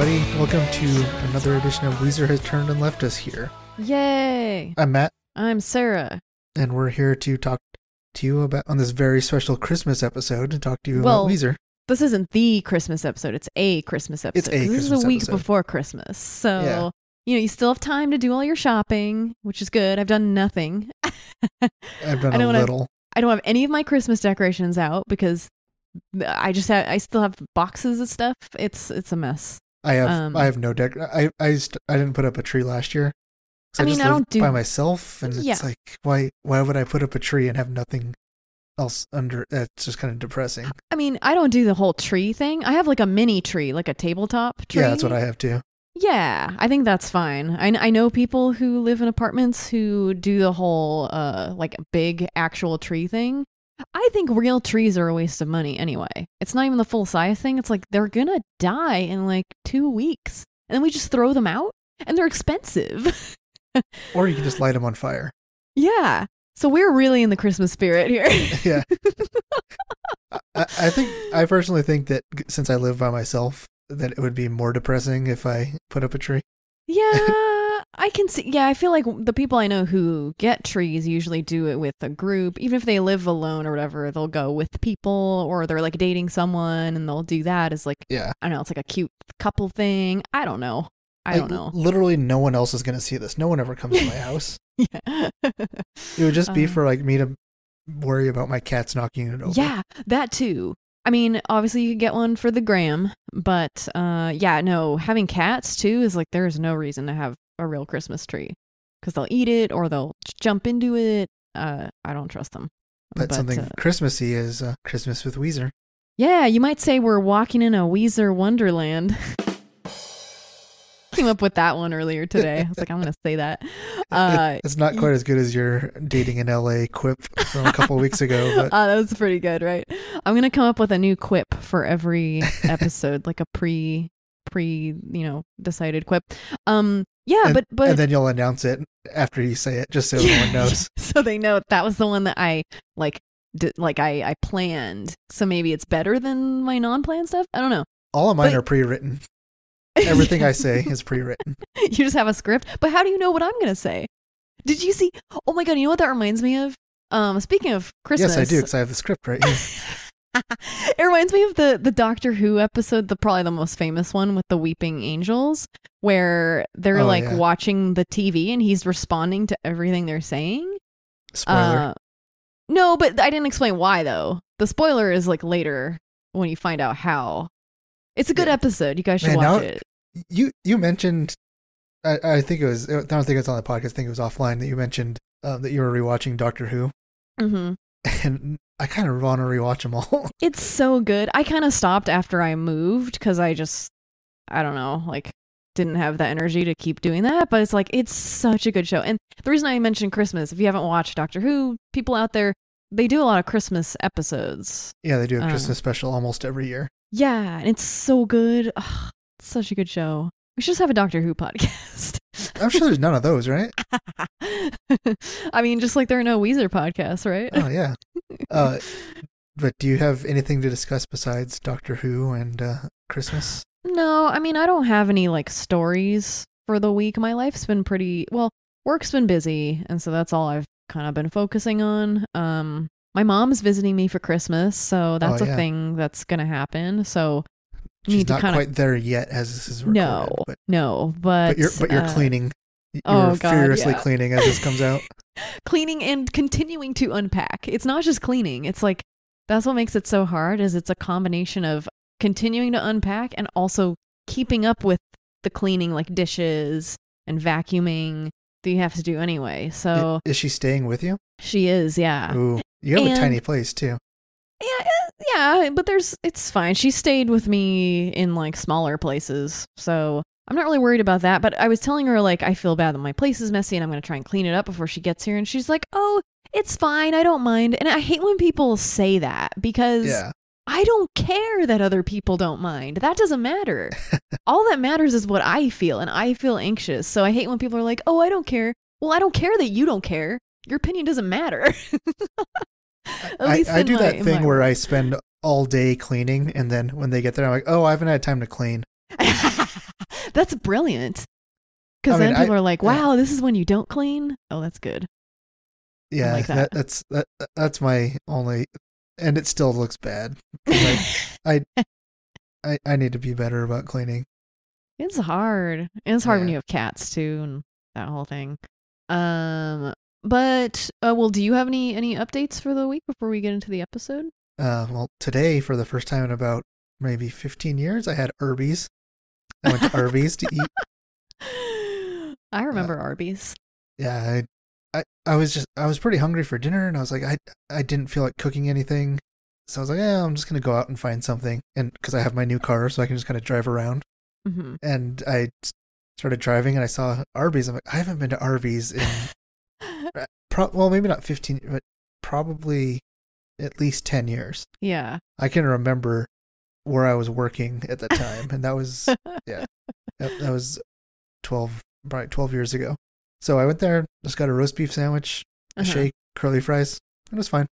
everybody. Welcome to another edition of Weezer Has Turned and Left Us here. Yay! I'm Matt, I'm Sarah. and we're here to talk to you about on this very special Christmas episode to talk to you Well, about Weezer. This isn't the Christmas episode, it's a Christmas episode. a 'cause this is a week episode. before Christmas. So, Yeah. you know, you still have time to do all your shopping, which is good. I've done nothing. I've done I a little. I don't have any of my Christmas decorations out because I just have, I still have boxes of stuff. It's it's a mess. I have um, I have no deck. I I st- I didn't put up a tree last year. 'Cause I mean, just I don't do- by myself, and Yeah. it's like why why would I put up a tree and have nothing else under? It's just kind of depressing. I mean, I don't do the whole tree thing. I have like a mini tree, like a tabletop tree. Yeah, that's what I have too. Yeah, I think that's fine. I, I know people who live in apartments who do the whole uh like big actual tree thing. I think real trees are a waste of money anyway. It's not even the full size thing. It's like they're gonna die in like two weeks, and then we just throw them out, and they're expensive. Or you can just light them on fire. yeah. So we're really in the Christmas spirit here. Yeah. I, I think I personally think that since I live by myself, that it would be more depressing if I put up a tree. Yeah, I can see. Yeah, I feel like the people I know who get trees usually do it with a group. Even if they live alone or whatever, they'll go with people or they're like dating someone and they'll do that as like, Yeah, I don't know, it's like a cute couple thing. I don't know. I Like, don't know. Literally, no one else is going to see this. No one ever comes to my house. Yeah. It would just be Uh. for like me to worry about my cats knocking it over. yeah, that too. I mean, obviously you could get one for the gram, but uh yeah, no, having cats too is like there's no reason to have a real Christmas tree cuz they'll eat it or they'll jump into it. Uh I don't trust them. But, something uh, Christmassy is uh, Christmas with Weezer. Yeah, you might say we're walking in a Weezer wonderland. Came up with that one earlier today. I was like, I'm gonna say that. Uh, it's not quite as good as your dating in LA quip from a couple weeks ago, but uh, that was pretty good, right? I'm gonna come up with a new quip for every episode, like a pre pre you know decided quip. Um, yeah, but but and then you'll announce it after you say it, just so everyone knows. so they know that was the one that I like. Did, like I I planned, so maybe it's better than my non-planned stuff. I don't know. All of mine But- are pre-written. Everything I say is pre-written. you just have a script. But how do you know what I'm gonna say? Did you see? Oh my god! You know what that reminds me of? Um, speaking of Christmas, Yes, I do because I have the script right here. it reminds me of the the Doctor Who episode, the probably the most famous one with the weeping angels, where they're Oh, like yeah. watching the TV and he's responding to everything they're saying. Spoiler. Uh, no, but I didn't explain why though. The spoiler is like later when you find out how. It's a good Yeah. episode. You guys should Man, now- watch it. you you mentioned I, I think it was I don't think it's on the podcast. I think it was offline that you mentioned um, that you were rewatching Doctor Who, hmm and I kind of want to rewatch them all. It's so good. I kind of stopped after I moved because I just, I don't know, like didn't have the energy to keep doing that. But it's like, it's such a good show. And the reason I mentioned Christmas, if you haven't watched Doctor Who, people out there, they do a lot of Christmas episodes. yeah, they do a Uh. Christmas special almost every year. Yeah. And it's so good. Ugh, it's such a good show. We should just have a Doctor Who podcast. I'm sure there's none of those, right? I mean, just like there are no Weezer podcasts, right? Oh yeah. Uh, but do you have anything to discuss besides Doctor Who and uh, Christmas? No, I mean, I don't have any like stories for the week. My life's been pretty well, work's been busy, and so that's all I've kind of been focusing on. Um my mom's visiting me for Christmas, so that's Oh, a thing that's going to happen. So She's not kinda- quite there yet as this is recorded. no, but, no, but but you're but you're uh, cleaning. You're oh, God, furiously yeah. cleaning as this comes out. cleaning and continuing to unpack. It's not just cleaning. It's like that's what makes it so hard is it's a combination of continuing to unpack and also keeping up with the cleaning like dishes and vacuuming that you have to do anyway. So Is she staying with you? she is, yeah. Ooh, you have a tiny place too. Yeah, yeah, but there's it's fine. She stayed with me in like smaller places. So I'm not really worried about that, but I was telling her like I feel bad that my place is messy and I'm going to try and clean it up before she gets here and she's like, "Oh, it's fine. I don't mind." And I hate when people say that because Yeah. I don't care that other people don't mind. That doesn't matter. All that matters is what I feel, and I feel anxious. So I hate when people are like, oh, I don't care. Well, I don't care that you don't care. Your opinion doesn't matter. I, I do my- that thing my where I spend all day cleaning, and then when they get there, I'm like, oh, I haven't had time to clean. That's brilliant. Because I mean, then people I- are like, yeah. "Wow, this is when you don't clean." Oh, that's good. Yeah, like that. that. that's that, that's my only, and it still looks bad. I, I I need to be better about cleaning. It's hard. And it's hard when you have cats too and that whole thing. Um but uh, well, do you have any any updates for the week before we get into the episode? Uh, well, today for the first time in about maybe 15 years, I had Arby's. I went to Arby's to eat. I remember Arby's. Yeah, I, I I was just I was pretty hungry for dinner, and I was like I I didn't feel like cooking anything, so I was like, yeah, I'm just gonna go out and find something, and because I have my new car, so I can just kind of drive around. hmm And I started driving, and I saw Arby's. I'm like, I haven't been to Arby's in pro- well, maybe not 15, but probably at least 10 years. yeah. I can remember where I was working at the time, and that was yeah, that, that was 12 probably 12 years ago. So I went there, just got a roast beef sandwich, a Uh-huh. shake, curly fries. It was fine.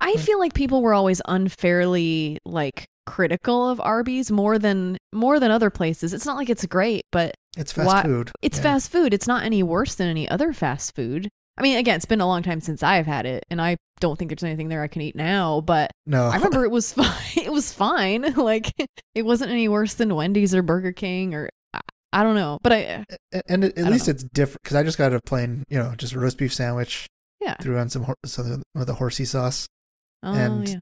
I feel like people were always unfairly like critical of Arby's more than more than other places. It's not like it's great, but It's fast Why- food. it's Yeah. fast food. It's not any worse than any other fast food. I mean, again, it's been a long time since I've had it, and I don't think there's anything there I can eat now. But No, I remember it was fine. It was fine. Like it wasn't any worse than Wendy's or Burger King or I, I don't know. But I and at, at don't least it's different because I just got a plain, you know, just a roast beef sandwich. Yeah. Threw on some some of the horsey sauce. oh And yeah.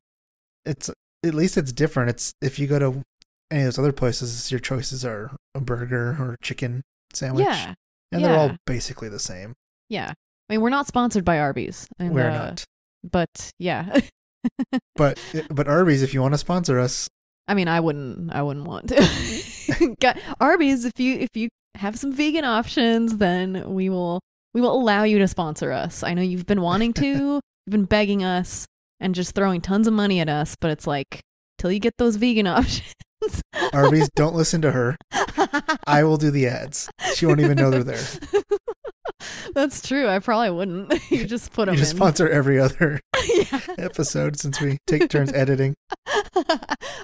It's at least it's different. It's if you go to any of those other places, your choices are a burger or chicken sandwich, Yeah. and they're all basically the same. Yeah. I mean, we're not sponsored by Arby's. And, We're uh, not. But yeah. But but Arby's, if you want to sponsor us, I mean, I wouldn't. I wouldn't want to. Arby's, if you if you have some vegan options, then we will we will allow you to sponsor us. I know you've been wanting to. you've been begging us and just throwing tons of money at us, but it's like till you get those vegan options. Arby's, don't listen to her. I will do the ads. She won't even know they're there. That's true. I probably wouldn't. you just put them You just in. sponsor every other yeah. episode since we take turns editing.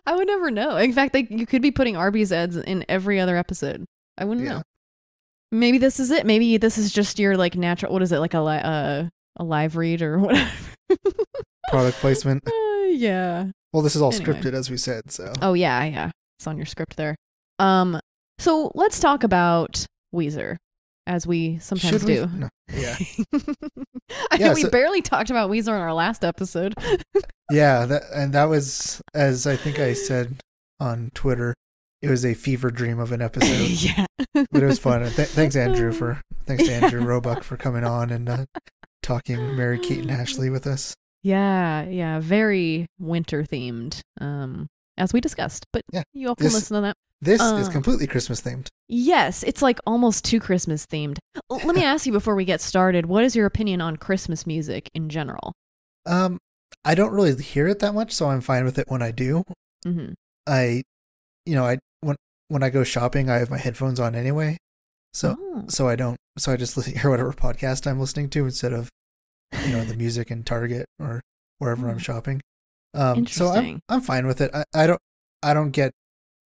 I would never know. In fact, like you could be putting Arby's ads in every other episode. I wouldn't Yeah. know. Maybe this is it. Maybe this is just your like natural. What is it like a li- uh, a live read or whatever? Product placement. Uh, yeah. Well, this is all Anyway. scripted, as we said. So Oh yeah, yeah. It's on your script there. Um. So let's talk about Weezer, as we sometimes should we? do. No. Yeah, I Yeah, mean, we so- barely talked about Weezer in our last episode. yeah. That and that was, as I think I said on Twitter, it was a fever dream of an episode. yeah. but it was fun. Th- thanks, Andrew, for thanks to Andrew Roebuck for coming on and uh, talking Mary Kate and Ashley with us. Yeah, yeah, very winter themed, um, as we discussed. But Yeah, you all can this- listen to that. This is Uh. completely Christmas themed. Yes, it's like almost too Christmas themed. L- Let me ask you before we get started, what is your opinion on Christmas music in general? Um, I don't really hear it that much, so I'm fine with it when I do. hmm I, you know, I when I go shopping, I have my headphones on anyway, so Oh, so I don't so I just listen, hear whatever podcast I'm listening to instead of you know the music in Target or wherever I'm Hmm. shopping. Um, so I'm I'm fine with it. I, I don't I don't get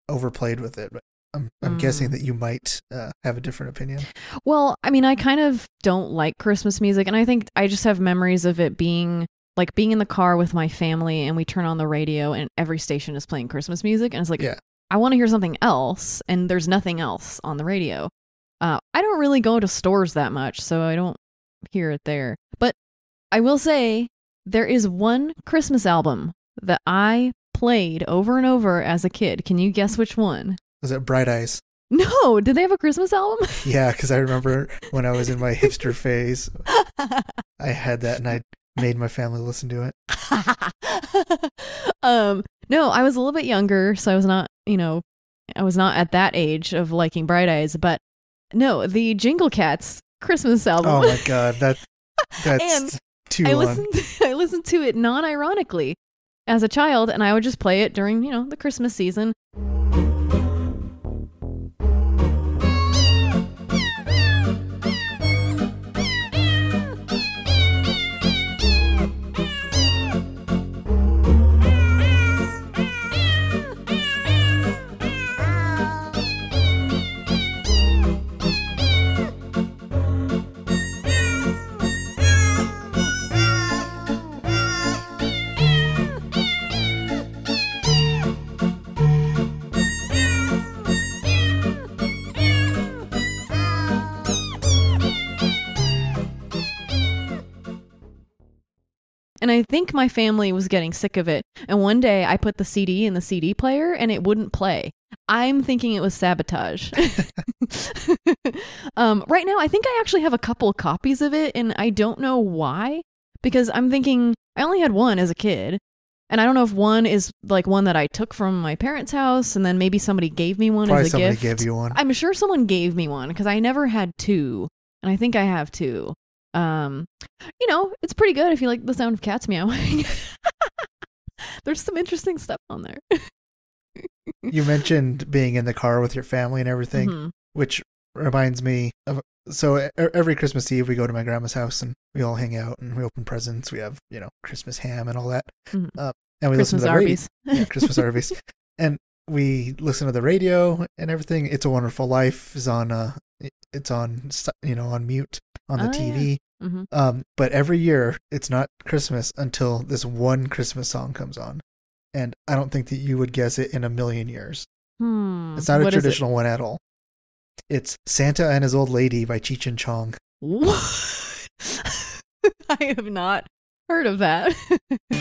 overplayed with it, but I'm I'm guessing Mm. that you might uh, have a different opinion. Well, I mean, I kind of don't like Christmas music, and I think I just have memories of it being like being in the car with my family, and we turn on the radio, and every station is playing Christmas music, and it's like, Yeah. I want to hear something else, and there's nothing else on the radio. Uh, I don't really go to stores that much, so I don't hear it there. But I will say there is one Christmas album that I played over and over as a kid. Can you guess which one? Was it Bright Eyes? No, did they have a Christmas album? Yeah, because I remember when I was in my hipster phase, I had that and I made my family listen to it. um no i was a little bit younger so i was not you know i was not at that age of liking bright eyes but no the jingle cats christmas oh album Oh my god, that that's And too i long. listened i listened to it non-ironically as a child and i would just play it during you know the christmas season and I think my family was getting sick of it. And one day I put the CD in the CD player and it wouldn't play. I'm thinking it was sabotage. um, right now, I think I actually have a couple copies of it, and I don't know why. Because I'm thinking I only had one as a kid, and I don't know if one is like one that I took from my parents' house, and then maybe somebody gave me one Probably as a somebody gift. gave you one. I'm sure someone gave me one because I never had two, and I think I have two. Um, you know, it's pretty good if you like the sound of cats meowing. There's some interesting stuff on there. you mentioned being in the car with your family and everything, Mhm. which reminds me of. So every Christmas Eve, we go to my grandma's house and we all hang out and we open presents. We have, you know, Christmas ham and all that. Mhm. Uh, and we Christmas listen to the radio. Arby's. yeah, Christmas Arby's. And we listen to the radio and everything. It's a Wonderful Life is on. Uh, it's on. You know, on mute on the Oh, yeah. TV. Mhm. Um, but every year it's not Christmas until this one Christmas song comes on, and I don't think that you would guess it in a million years. Hmm. It's not a What traditional one at all. It's Santa and His Old Lady by Cheech and Chong. What? I have not heard of that.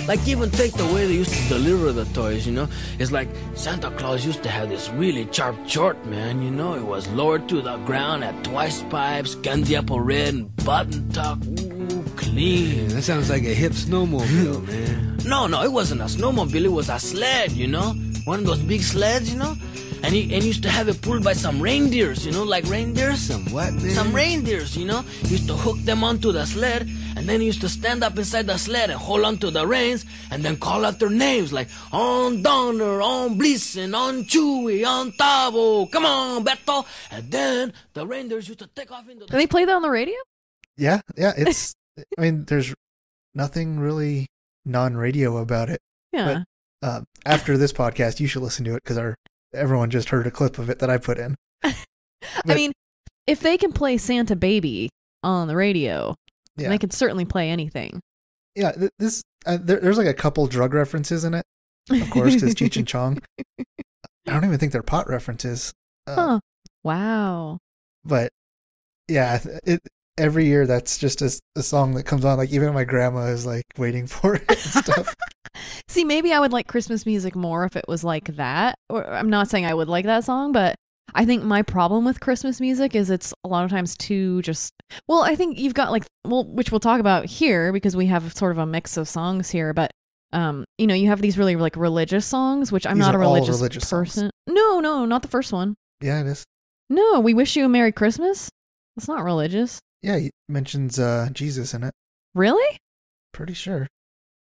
Like even take the way they used to deliver the toys, you know? It's like Santa Claus used to have this really sharp short, man, you know? It was lowered to the ground at twice pipes, candy apple red, and button tuck. Ooh, clean. That sounds like a hip snowmobile, man. No, no, it wasn't a snowmobile, it was a sled, you know? One of those big sleds, you know? And he, and he used to have it pulled by some reindeers, you know, like reindeers. Some what, man? Some reindeers, you know, He used to hook them onto the sled, and then he used to stand up inside the sled and hold on to the reins, and then call out their names like on Donner, on Blitzen, on Chewy, on Tavo, come on, Beto, and then the reindeers used to take off into Do the. they play that on the radio? Yeah, yeah. It's. I mean, there's nothing really non-radio about it. Yeah. Um, after this podcast, you should listen to it because our everyone just heard a clip of it that I put in. I mean, if they can play Santa Baby on the radio, Yeah, they can certainly play anything. yeah. th- This uh, there, there's like a couple drug references in it, of course, because Cheech and Chong. I don't even think they're pot references. Uh, Huh. Wow. but yeah, it every year that's just a song that comes on. Like even my grandma is like waiting for it and stuff. See, maybe I would like Christmas music more if it was like that. Or I'm not saying I would like that song, but I think my problem with Christmas music is it's a lot of times too just well, I think you've got like well, which we'll talk about here because we have sort of a mix of songs here, but um, you know, you have these really like religious songs, which I'm These not a religious, religious songs. person. No, no, not the first one. yeah, it is. No, we wish you a Merry Christmas. That's not religious. Yeah, he mentions uh, Jesus in it. Really? Pretty sure.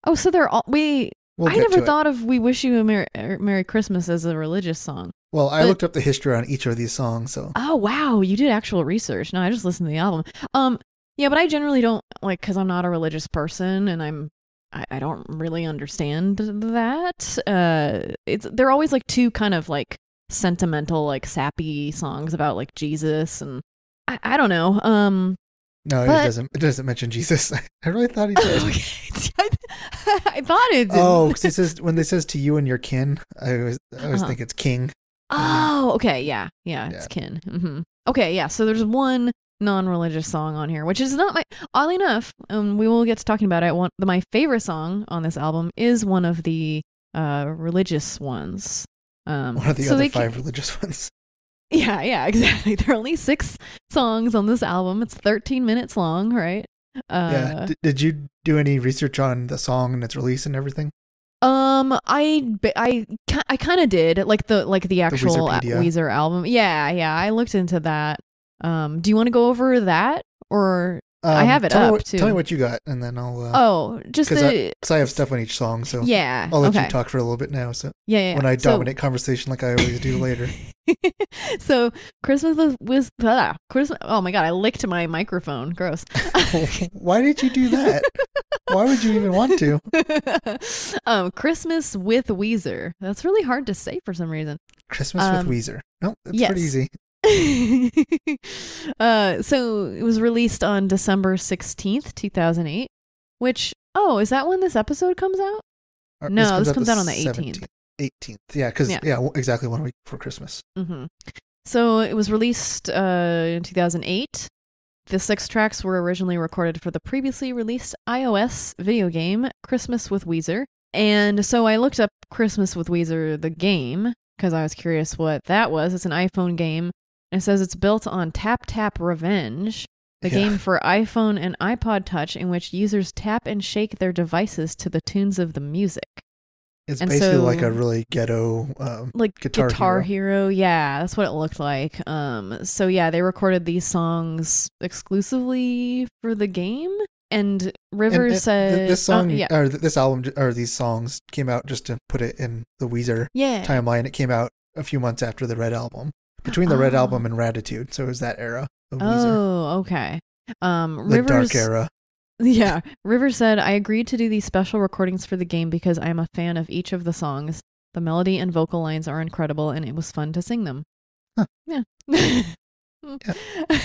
Oh, so they're all we We'll I never to it. thought of "We Wish You a Merry, er, Merry Christmas" as a religious song. Well, I but- looked up the history on each of these songs, so Oh wow, you did actual research. No, I just listened to the album. Um, yeah, but I generally don't like because I'm not a religious person and I'm I, I don't really understand that. Uh, it's they're always like two kind of like sentimental, like sappy songs about like Jesus and I, I don't know. Um, no, But- it doesn't. It doesn't mention Jesus. I really thought he did. okay, I, thought it. Did. oh, because it says when they says to you and your kin, I always I always Uh-huh. think it's king. Oh, okay, yeah, yeah, it's kin. hmm Okay, yeah. So there's one non-religious song on here, which is not my. Oddly enough, um, we will get to talking about it. One, my favorite song on this album is one of the uh religious ones. Um, One of the so other five religious ones. Yeah, yeah, exactly. There are only six songs on this album. It's 13 minutes long, right? Uh, yeah. D- did you do any research on the song and its release and everything? Um, I I I kind of did like the like the actual Weezerpedia. Weezer album. Yeah, yeah, I looked into that. Um, do you want to go over that or I Um, have it tell me up, what, Tell me what you got, and then I'll. Uh, oh, just the Because I have stuff on each song, so yeah. I'll let okay. you talk for a little bit now. So Yeah, yeah. when I So- dominate conversation like I always do later. so Christmas was, was Christmas. Oh my god, I licked my microphone. Gross. Why did you do that? Why would you even want to? um, Christmas with Weezer. That's really hard to say for some reason. Christmas Um, with Weezer. No, it's yes. pretty easy. uh, so it was released on December 16th, 2008, which, oh, is that when this episode comes out? Or- No, this comes the out on the 18th. 18th. Yeah, because Yeah. yeah. exactly one week before Christmas. hmm So it was released uh, in 2008. The six tracks were originally recorded for the previously released iOS video game Christmas with Weezer. And so I looked up Christmas with Weezer, the game, because I was curious what that was. It's an iPhone game. It says it's built on Tap Tap Revenge, the Yeah. game for iPhone and iPod Touch, in which users tap and shake their devices to the tunes of the music. It's And basically like a really ghetto. Um, like Guitar guitar, Hero. hero. yeah that's what it looked like um so yeah they recorded these songs exclusively for the game and river and- and said th- this oh, song yeah or this album or these songs came out just to put it in the Weezer yeah timeline. It came out a few months after the Red album, between the Red Oh. album and Raditude. So it was that era of Weezer, oh okay um the rivers dark era. yeah river said i agreed to do these special recordings for the game because i'm a fan of each of the songs the melody and vocal lines are incredible and it was fun to sing them Huh. yeah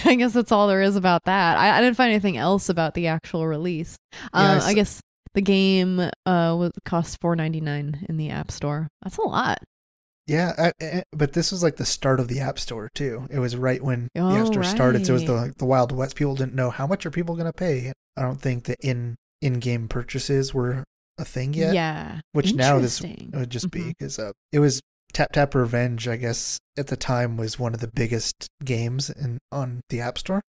I guess that's all there is about that. I, I didn't find anything else about the actual release. Yeah, I Um, I, s- guess the game uh was cost four ninety nine in the App Store. That's a lot. Yeah, I, I- but this was like the start of the App Store too. It was right when the App Oh, Store started, so it was the right. the Wild West. People didn't know how much are people going to pay. I don't think the in in game purchases were a thing yet. Yeah. Which now this would just be Mhm. because uh, it was Tap Tap Revenge. I guess at the time was one of the biggest games in on the App Store.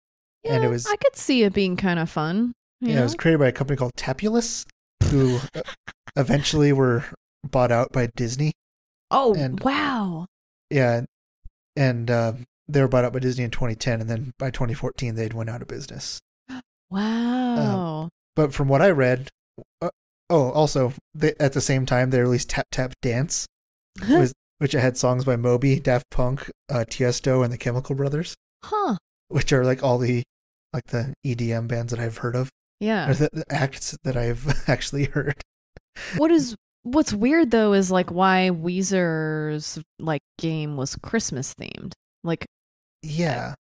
Yeah, and it was- I could see it being kind of fun. Yeah, it was created by a company called Tapulous, who uh, eventually were bought out by Disney. Oh and- wow. Yeah, and uh, they were bought out by Disney in 2010, and then by 2014 they'd went out of business. Wow. But from what I read, uh, oh, also they, at the same time they released Tap Tap Dance, was, which had songs by Moby, Daft Punk, uh, Tiesto, and the Chemical Brothers, huh. which are like all the like the EDM bands that I've heard of, Yeah. or the, the acts that I've actually heard. what is what's weird though is like why Weezer's like game was Christmas themed. Like Yeah,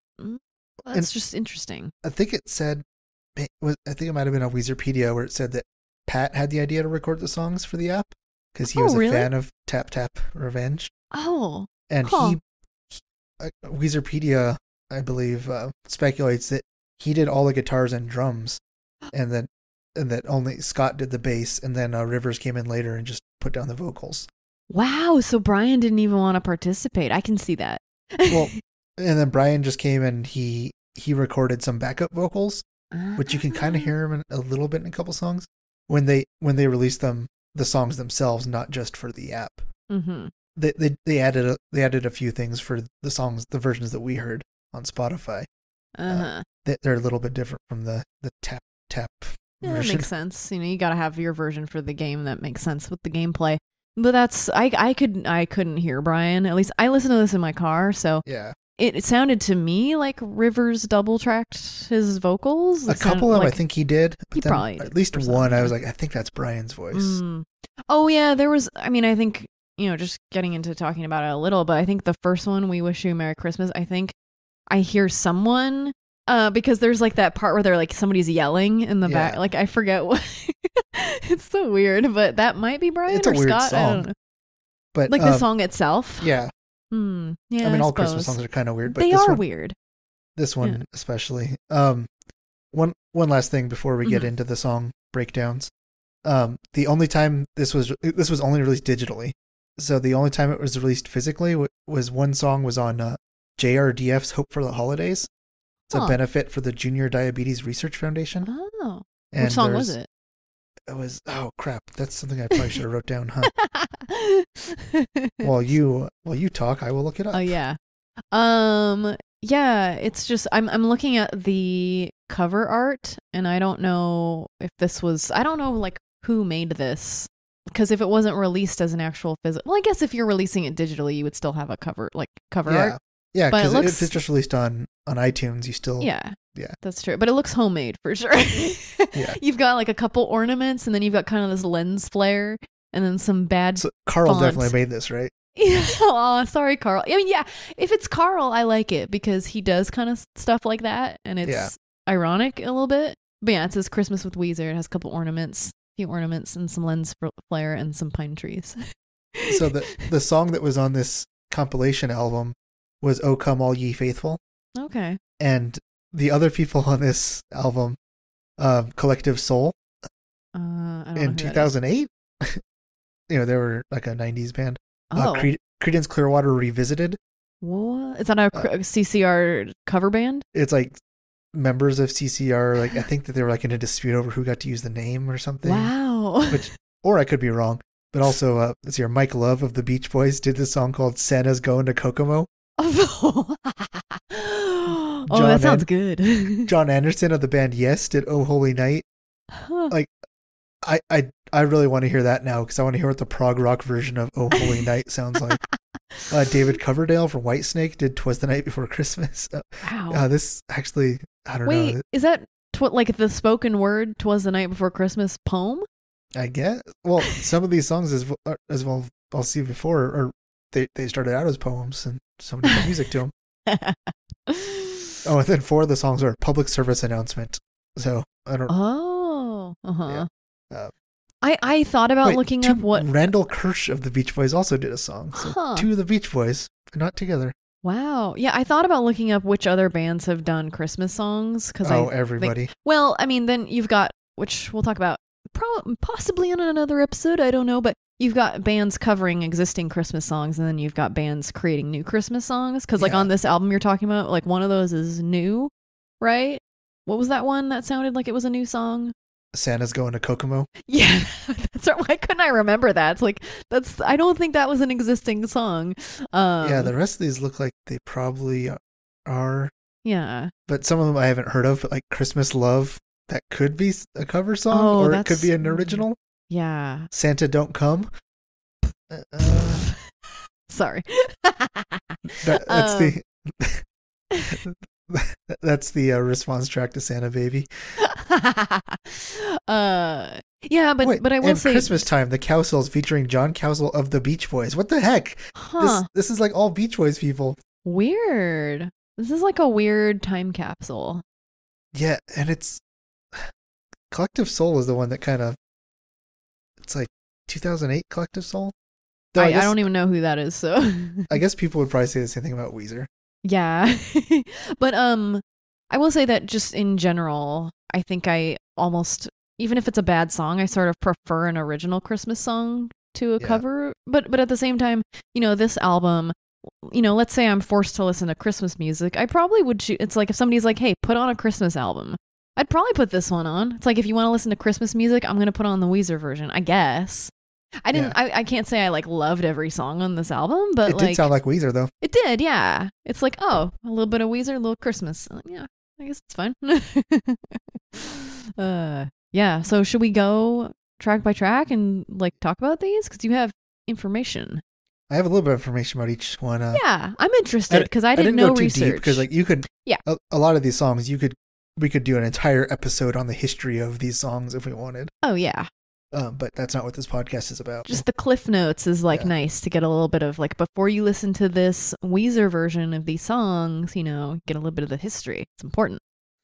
that's And- just interesting. I think it said I think it might have been on Weezerpedia where it said that Pat had the idea to record the songs for the app because he Oh, was a really? fan of Tap Tap Revenge, Oh. and Huh. he, uh, Weezerpedia, I believe, uh, speculates that he did all the guitars and drums, and then and that only Scott did the bass, and then uh, Rivers came in later and just put down the vocals. Wow, so Brian didn't even want to participate. I can see that. Well, and then Brian just came and he he recorded some backup vocals, which you can kind of hear him in a little bit in a couple songs when they when they released them the songs themselves, not just for the app. Mm-hmm. They they they added a, they added a few things for the songs, the versions that we heard on Spotify. Uh-huh. That they're a little bit different from the the tap tap Yeah, that makes sense. You know, you got to have your version for the game that makes sense with the gameplay. But that's I I could I couldn't hear Brian. At least I listened to this in my car, so Yeah, it, it sounded to me like Rivers double tracked his vocals. a It sounded couple of them I think he did, He probably at least one I was like, I think that's Brian's voice. Mm. Oh yeah, there was. I mean, I think you know, just getting into talking about it a little, but I think the first one, "We Wish You a Merry Christmas," I think I hear someone uh because there's like that part where they're like somebody's yelling in the back. Like I forget what. it's so weird, but that might be Brian It's a or weird Scott. I song, don't know. But Like the um, song itself. yeah, Hmm. Yeah. I mean, I all Christmas suppose. songs are kind of weird, but they are one, weird. this one especially. Um, one one last thing before we get Mhm. into the song breakdowns. Um, the only time this was this was only released digitally, so the only time it was released physically was one song was on uh, JRDF's "Hope for the Holidays." It's Huh. a benefit for the Junior Diabetes Research Foundation. Oh. And Which song was it? It was oh crap, that's something I probably should have wrote down. Huh? while you while you talk, I will look it up. Oh yeah. Um yeah, it's just I'm I'm looking at the cover art and I don't know if this was I don't know like who made this because if it wasn't released as an actual physical well I guess if you're releasing it digitally you would still have a cover like cover yeah, art. Yeah, But it because looks- if it's just released on on iTunes, you still Yeah. yeah. That's true. But it looks homemade for sure. Yeah. You've got like a couple ornaments and then you've got kind of this lens flare and then some bad So Carl font. definitely made this, right? Yeah. Aw, sorry, Carl. I mean, yeah, if it's Carl, I like it because he does kind of stuff like that and it's Yeah. ironic a little bit. But yeah, it says Christmas with Weezer. It has a couple ornaments, a few ornaments, and some lens flare and some pine trees. So the the song that was on this compilation album was "Oh Come All Ye Faithful," okay. and the other people on this album, um, Collective Soul Uh, I don't know in who 2008. you know, they were like a 90s band. Oh, Uh, Cre- Creedence Clearwater Revisited. what? Is that a Uh, CCR cover band? It's like members of CCR. Like I think that they were like in a dispute over who got to use the name or something. Wow. Which, or I could be wrong. But also, uh, let's see here. Mike Love of the Beach Boys did this song called "Santa's Going to Kokomo." oh, that sounds Ed- good. Jon Anderson of the band Yes did "Oh Holy Night." Huh. I I I really want to hear that now because I want to hear what the prog rock version of "Oh Holy Night" sounds like. Uh, David Coverdale from Whitesnake did "Twas the Night Before Christmas." Uh, wow. uh, this actually, I don't Wait, know. is that tw- like the spoken word "Twas the Night Before Christmas" poem? I guess. Well, some of these songs, as uh, as well, I'll see before, or they they started out as poems, and somebody put music to them. Oh, and then four of the songs are public service announcement. So I don't. Oh, uh-huh. Uh, I I thought about Wait, looking two- up what. Randell Kirsch of the Beach Boys also did a song. So Huh. two of the Beach Boys, but not together. Wow. Yeah, I thought about looking up which other bands have done Christmas songs because Oh, I. everybody. Well, I mean, then you've got which we'll talk about probably possibly in another episode. I don't know, but you've got bands covering existing Christmas songs, and then you've got bands creating new Christmas songs. Because like Yeah. on this album you're talking about, like one of those is new, right? What was that one that sounded like it was a new song? Santa's going to Kokomo. Yeah, that's right. Why couldn't I remember that? It's like that's. I don't think that was an existing song. Um, yeah, the rest of these look like they probably are, yeah. but some of them I haven't heard of. But like Christmas Love, that could be a cover song, Oh, or it could be an original. Yeah. Santa Don't Come. Uh, Sorry. that, that's Um, the. That's the uh, response track to Santa Baby. uh yeah, but Wait, but I will say Christmas time, the Cowsills featuring John Cowsill of the Beach Boys. What the heck? huh, This this is like all Beach Boys people. weird. This is like a weird time capsule. Yeah, and it's Collective Soul is the one that kind of it's like 2008 Collective Soul. Though I, I, guess, don't even know who that is, so I guess people would probably say the same thing about Weezer. yeah. but um I will say that just in general, I think I almost even if it's a bad song, I sort of prefer an original Christmas song to a Yeah. cover. But but at the same time, you know, this album, you know, let's say I'm forced to listen to Christmas music, I probably would choo- it's like if somebody's like, "Hey, put on a Christmas album." I'd probably put this one on. It's like if you want to listen to Christmas music, I'm going to put on the Weezer version, I guess. I didn't I, I can't say I like loved every song on this album, but it like did sound like Weezer though. it did, yeah. It's like, oh, a little bit of Weezer, a little Christmas. Uh, Yeah, I guess it's fine. uh, yeah. So should we go track by track and like talk about these? Because you have information. I have a little bit of information about each one. Uh, Yeah, I'm interested because I, I didn't didn't know go too research. deep because like you could Yeah. a, a lot of these songs you could we could do an entire episode on the history of these songs if we wanted. oh yeah, Um, but that's not what this podcast is about. just the cliff notes is like Yeah. nice to get a little bit of like before you listen to this Weezer version of these songs, you know, get a little bit of the history. It's important.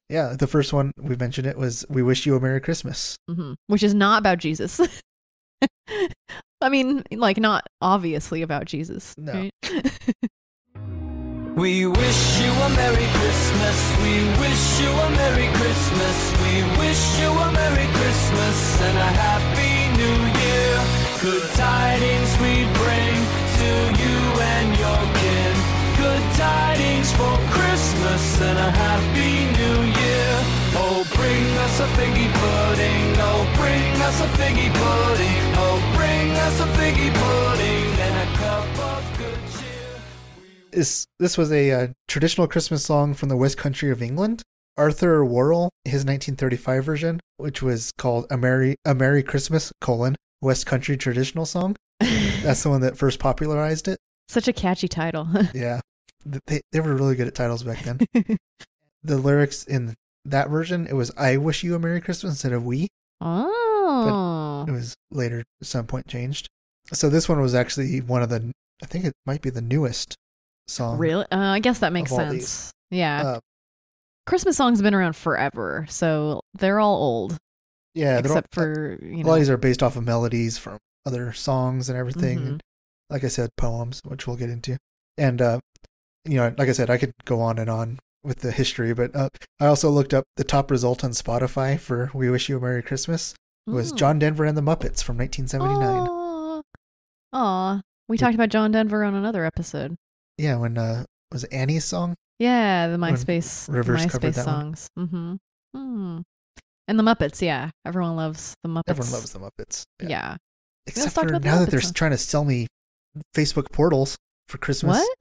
yeah, the first one we mentioned it was "We Wish You a Merry Christmas." hmm Which is not about Jesus. I mean, like not obviously about Jesus. No. right? We wish you a Merry Christmas. We wish you a Merry Christmas. We wish you a Merry Christmas and a Happy New Year. Good tidings we bring to you and your kin. Good tidings for Christmas and a Happy New Year. Oh, bring us a figgy pudding. Oh, bring us a figgy pudding. Oh, bring us a figgy pudding and a cup of. This this was a uh, traditional Christmas song from the West Country of England. Arthur Warrell, his 1935 version, which was called "A Merry A Merry Christmas: colon West Country Traditional Song." That's the one that first popularized it. Such a catchy title. Yeah, they they were really good at titles back then. the lyrics in that version, it was "I wish you a Merry Christmas" instead of "We." oh. It was later at some point changed. So this one was actually one of the. I think it might be the newest song. Really? Uh, I guess that makes sense. Yeah. Uh, Christmas songs have been around forever, so they're all old. yeah, they're all- except for, you a lot know. of these are based off of melodies from other songs and everything. Mhm. And like I said, poems, which we'll get into. And uh, you know, like I said, I could go on and on with the history, but uh, I also looked up the top result on Spotify for "We Wish You a Merry Christmas" was Mm. John Denver and the Muppets from 1979. Aw. Aw. We talked about John Denver on another episode. Yeah, when uh, was it Annie's song? Yeah, the When MySpace Rivers MySpace covered that one. songs. Mm-hmm. Hmm. And the Muppets, yeah. Everyone loves the Muppets. Everyone loves the Muppets. Yeah. Except for about the now that they're trying to sell me Facebook portals for Christmas. What?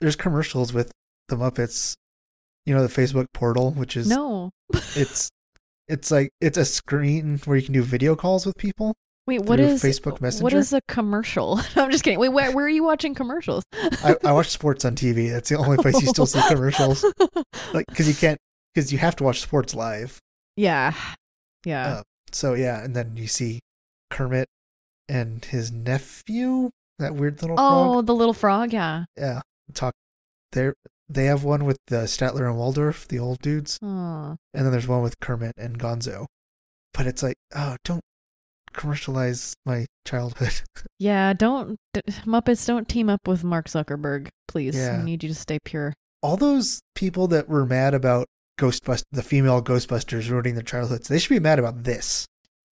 There's commercials with the Muppets. You know the Facebook portal, which is No. it's it's like it's a screen where you can do video calls with people. Wait, what is Facebook Messenger? is a commercial? I'm just kidding. Wait, where, where are you watching commercials? I, I watch sports on TV. That's the only place you still see commercials. Like because you can't because you have to watch sports live. yeah. Yeah. Uh, So yeah, and then you see Kermit and his nephew, that weird little oh, frog. the little frog, yeah. Yeah, talk. They they have one with the Statler and Waldorf, the old dudes, Oh. and then there's one with Kermit and Gonzo. But it's like, oh, don't commercialize my childhood. Yeah, don't d- Muppets don't team up with Mark Zuckerberg, please. Yeah. I need you to stay pure. All those people that were mad about Ghostbust, the female Ghostbusters ruining their childhoods, they should be mad about this.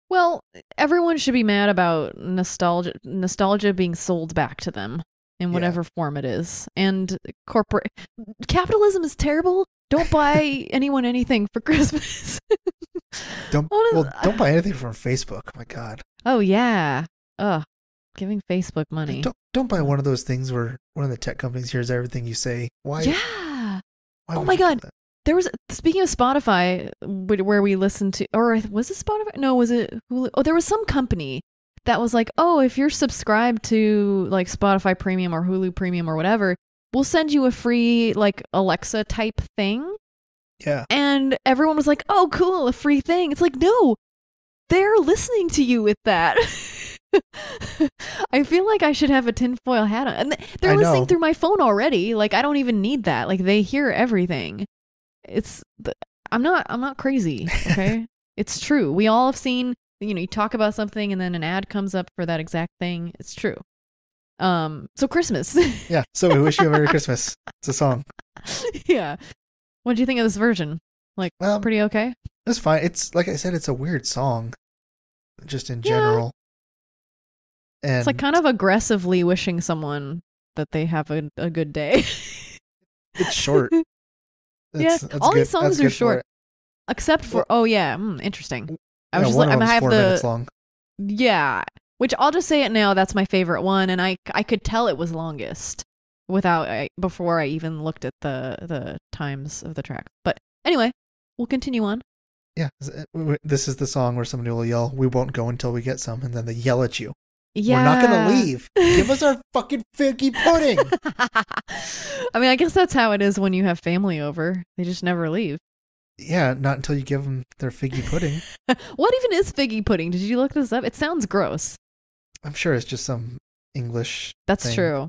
Well, everyone should be mad about nostalgia nostalgia being sold back to them in Yeah. whatever form it is. And corporate capitalism is terrible. Don't buy anyone anything for Christmas. Don't well, don't buy anything from Facebook. Oh my God. oh yeah. Ugh. Giving Facebook money. Don't don't buy one of those things where one of the tech companies hears everything you say. Why? yeah. why Oh my God. There was speaking of Spotify, where we listened to, or was it Spotify? No, was it Hulu? Oh, there was some company that was like, oh, if you're subscribed to like Spotify Premium or Hulu Premium or whatever, we'll send you a free like Alexa type thing. Yeah. And everyone was like, oh, cool, a free thing. It's like, no, they're listening to you with that. I feel like I should have a tinfoil hat on. And they're I listening know. through my phone already. Like I don't even need that. Like they hear everything. It's I'm not I'm not crazy, okay? it's true. We all have seen, you know, you talk about something and then an ad comes up for that exact thing. It's true. Um so Christmas. Yeah. So we wish you a Merry Christmas. It's a song. yeah. What do you think of this version? Like, well, Pretty okay? it's fine. It's like I said, it's a weird song, just in Yeah. general. And It's like kind of aggressively wishing someone that they have a, a good day. it's short. Yeah, That's- that's all good- these songs that's are good for short. Except for oh yeah, mm, interesting. I was Yeah, just like I have four the minutes long. yeah, which I'll just say it now. That's my favorite one, and I I could tell it was longest without I, before I even looked at the the times of the track. But anyway, we'll continue on. Yeah, this- uh, is the song where somebody will yell, "We won't go until we get some," and then they yell at you. Yeah, We're not gonna leave. Give us our fucking figgy pudding. I mean, I guess that's how it is when you have family over. They just never leave. yeah, not until you give them their figgy pudding. What even is figgy pudding? Did you look this up? It sounds gross. I'm sure it's just some English. That's thing. true.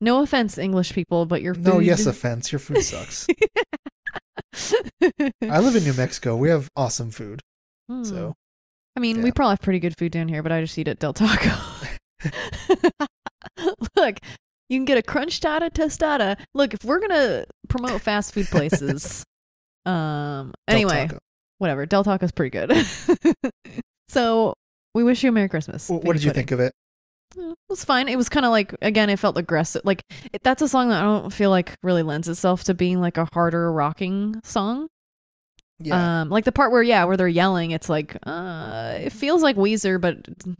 No offense, English people, but your food. No, yes, offense. Your food sucks. I live in New Mexico. We have awesome food. Hmm. So I mean, yeah. we probably have pretty good food down here, but I just eat at Del Taco. Look, you can get a crunchtada tostada. Look, if we're gonna promote fast food places, um, Del anyway, Taco. whatever. Del Taco's pretty good. so we wish you a Merry Christmas. Wh- what did you think of it? It was fine. It was kind of like again, it felt aggressive. Like it, that's a song that I don't feel like really lends itself to being like a harder rocking song. Yeah, Um, like the part where yeah, where they're yelling, it's like uh, it feels like Weezer, but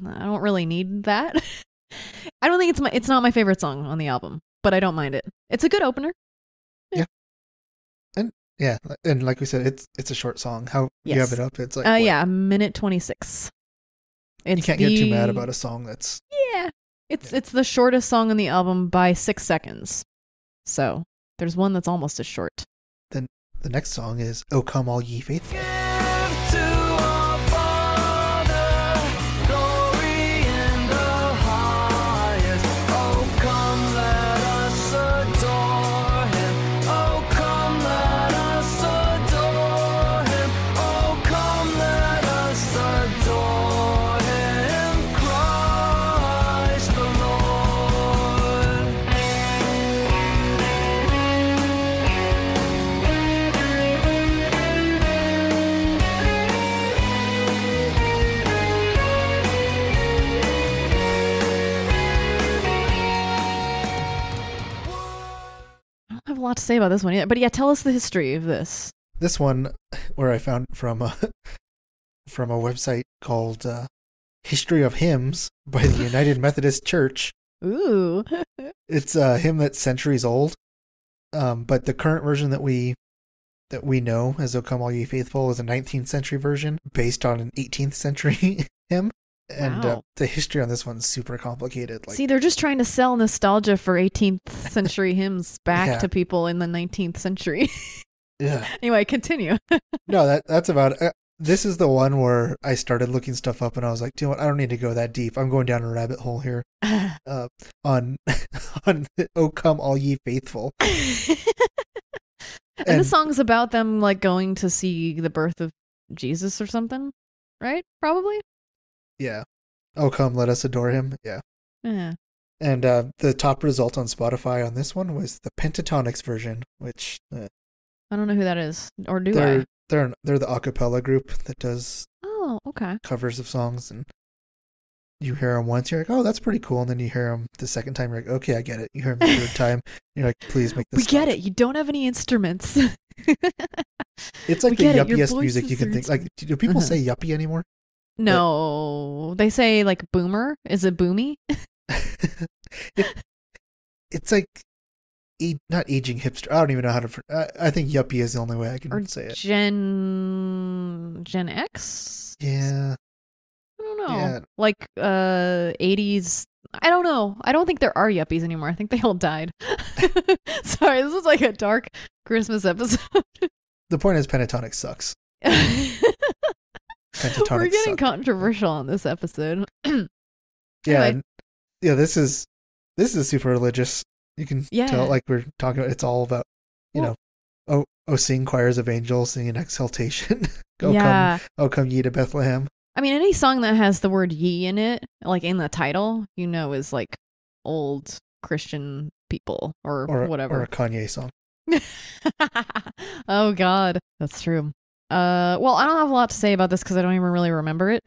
I don't really need that. I don't think it's my it's not my favorite song on the album, but I don't mind it. It's a good opener. yeah, yeah. and yeah, and like we said, it's it's a short song. How you Yes. have it up? It's like uh, what? yeah, a minute twenty six. You can't get too mad about a song that's Yeah, it's Yeah. it's the shortest song on the album by six seconds. So there's one that's almost as short. Then the next song is "Oh Come All Ye Faithful." have say about this one yet, but yeah, tell us the history of this. This one, where I found from a from a website called uh, "History of Hymns" by the United Methodist Church. Ooh. It's a hymn that's centuries old, um, but the current version that we that we know as "O Come All Ye Faithful" is a 19th century version based on an 18th century hymn. And uh, Wow. the history on this one's super complicated. Like, See, they're just trying to sell nostalgia for 18th century hymns back Yeah. to people in the 19th century. yeah, anyway, continue. no, that that's about. It. Uh, this is the one where I started looking stuff up, and I was like, you know what? I don't need to go that deep. I'm going down a rabbit hole here. Uh, on on "O Come All Ye Faithful." and, the song's about them like going to see the birth of Jesus or something, right? Probably. Yeah. Oh, come, let us adore him. Yeah. Yeah. And uh, the top result on Spotify on this one was the Pentatonix version, which uh, I don't know who that is, or do they're I? they're they're the a cappella group that does Oh, okay. covers of songs, and you hear them once, you're like, oh, that's pretty cool, and then you hear them the second time, you're like, okay, I get it. You hear them the third time, you're like, please make this. We get it. You don't have any instruments. It's like We the yuppiest music you can think. Like, do people Uh-huh. say yuppie anymore? No, they say like boomer. Is it boomy? it, it's like a, not aging hipster. I don't even know how to. pr- I, I think yuppie is the only way I can Or say it. Gen Gen X? Yeah, I don't know. Yeah. Like uh 80s I don't know. I don't think there are yuppies anymore. I think they all died. Sorry, this is like a dark Christmas episode. the point is pentatonic sucks. We're getting controversial on this episode. Yeah, and- yeah. This is this is super religious. You can Yeah. tell, like we're talking about. It's all about you Well- know. Oh, oh, sing choirs of angels singing exaltation. oh, yeah. come, oh, come ye to Bethlehem. I mean, any song that has the word ye in it, like in the title, you know is like old Christian people or, Or whatever. or a Kanye song. oh god, that's true. Uh, well, I don't have a lot to say about this because I don't even really remember it.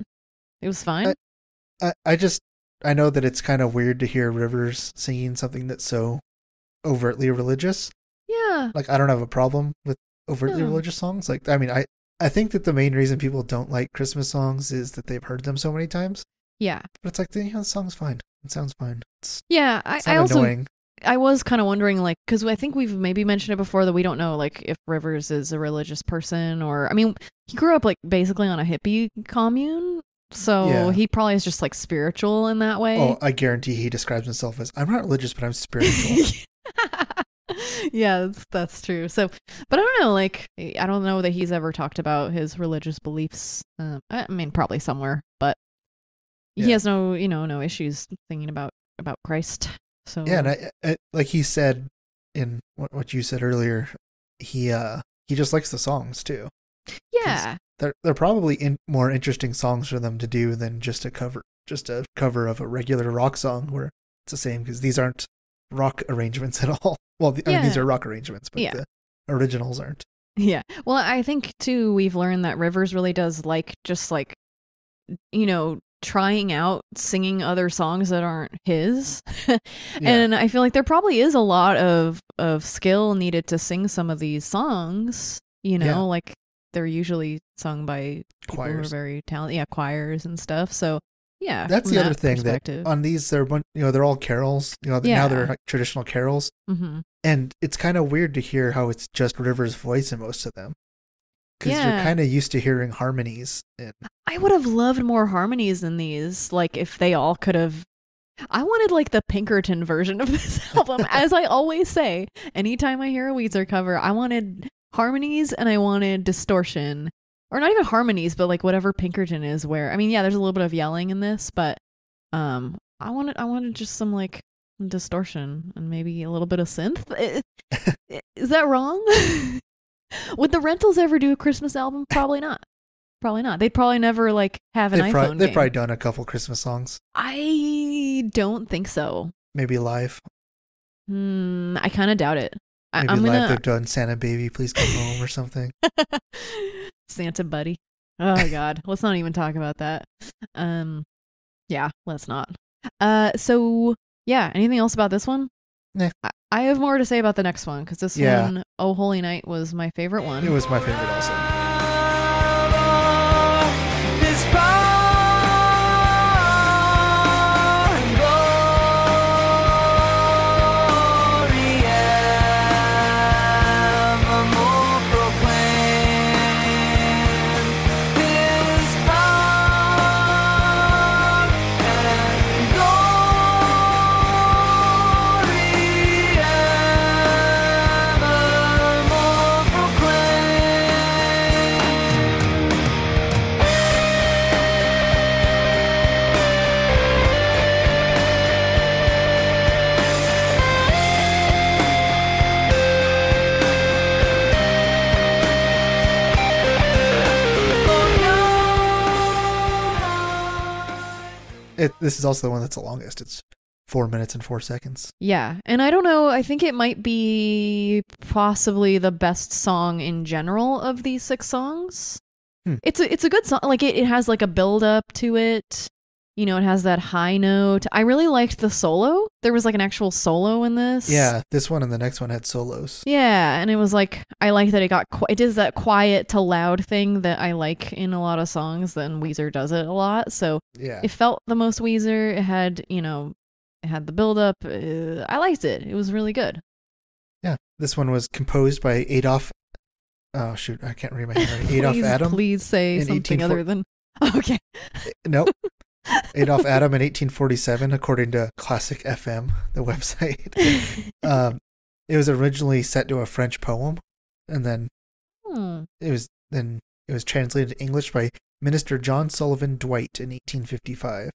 It was fine. Uh, I, I just I know that it's kind of weird to hear Rivers singing something that's so overtly religious. yeah, Like I don't have a problem with overtly religious songs. Like I mean I I think that the main reason people don't like Christmas songs is that they've heard them so many times. yeah, But it's like the, you know, the song's fine. It sounds fine. It's, yeah. I, it's I also annoying. I was kind of wondering, like, because I think we've maybe mentioned it before that we don't know, like, if Rivers is a religious person or, I mean, he grew up like basically on a hippie commune, so Yeah. he probably is just like spiritual in that way. Oh, I guarantee he describes himself as I'm not religious, but I'm spiritual. yeah, that's, that's true. So, but I don't know. Like, I don't know that he's ever talked about his religious beliefs. Um, I mean, probably somewhere, but he has no, you know, no issues thinking about about Christ. So yeah, and I, I like he said in what, what you said earlier, he uh he just likes the songs too. yeah, They're they're probably in, more interesting songs for them to do than just a cover just a cover of a regular rock song where it's the same because these aren't rock arrangements at all. Well, the, I mean these are rock arrangements, but Yeah. the originals aren't. Yeah. Well, I think too we've learned that Rivers really does like just like you know trying out singing other songs that aren't his. and I feel like there probably is a lot of of skill needed to sing some of these songs, you know, Yeah. like they're usually sung by people who are Choirs. very talented, yeah, choirs and stuff. So, yeah. That's the other thing that on these they're you know they're all carols. You know now they're like traditional carols, Mhm. and it's kind of weird to hear how it's just Rivers' voice in most of them. Because you're Yeah. kind of used to hearing harmonies. And I would have loved more harmonies in these. Like if they all could have. I wanted like the Pinkerton version of this album. As I always say, anytime I hear a Weezer cover, I wanted harmonies and I wanted distortion, or not even harmonies, but like whatever Pinkerton is. Where I mean, yeah, there's a little bit of yelling in this, but um, I wanted I wanted just some like distortion and maybe a little bit of synth. Is that wrong? Would the Rentals ever do a Christmas album? Probably not. Probably not. They'd probably never like have an they've, iPhone. prob- they've game. probably done a couple Christmas songs, I don't think so. maybe live. Hmm, I kind of doubt it. I, Maybe I'm live gonna they've done Santa Baby, please come home or something. Santa buddy. Oh God, let's not even talk about that. Um, yeah, let's not. Uh, so yeah, anything else about this one? I, I have more to say about the next one because this Yeah. one, Oh Holy Night, was my favorite one. It was my favorite also. It, this is also the one that's the longest. It's four minutes and four seconds. Yeah, and I don't know. I think it might be possibly the best song in general of these six songs. Hmm. It's a it's a good song. Like it, it has like a build up to it. You know, it has that high note. I really liked the solo. There was like an actual solo in this. Yeah, this one and the next one had solos. Yeah, and it was like I like that it got qu- it does that quiet to loud thing that I like in a lot of songs. Then Weezer does it a lot, so Yeah. it felt the most Weezer. It had you know, it had the build up. Uh, I liked it. It was really good. Yeah. This one was composed by Adolf. Oh, shoot. I can't read my handwriting. Adolf Adam. please say in something 1840 other than okay. Nope. Adolf Adam in 1847, according to Classic FM, the website. um, it was originally set to a French poem, and then Hmm. it was then it was translated to English by Minister John Sullivan Dwight in 1855,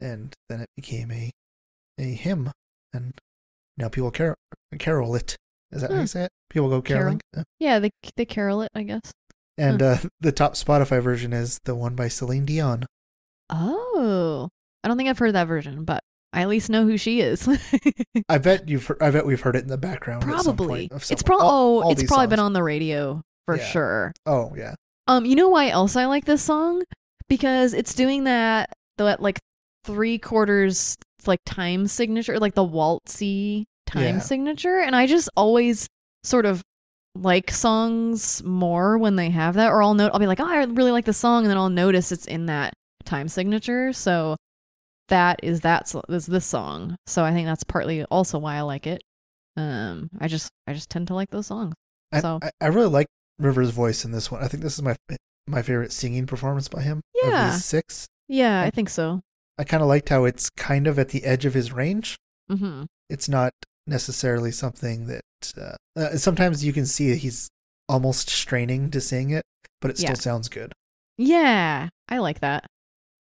and then it became a a hymn, and now people carol, carol it. Is that how Hmm. you say it? People go caroling. Uh, Yeah, they they carol it, I guess. And uh, the top Spotify version is the one by Celine Dion. Oh, I don't think I've heard that version, but I at least know who she is. I bet you've. Heard, I bet we've heard it in the background. at some probably. It's probably oh, all it's probably been on the radio for Yeah. sure. Oh yeah, Um, you know why else I like this song? Because it's doing that that like three quarters like time signature, like the waltzy time Yeah. signature, and I just always sort of like songs more when they have that, or I'll note I'll be like, oh, I really like the song, and then I'll notice it's in that time signature. So that is that is this song. So I think that's partly also why I like it. Um, I just I just tend to like those songs. I, So- I, I really like Rivers' voice in this one. I think this is my my favorite singing performance by him. Yeah. six. Yeah, I I- think so. I kind of liked how it's kind of at the edge of his range. Mm-hmm. It's not necessarily something that uh, uh, sometimes you can see he's almost straining to sing it, but it still Yeah. sounds good. Yeah, I like that.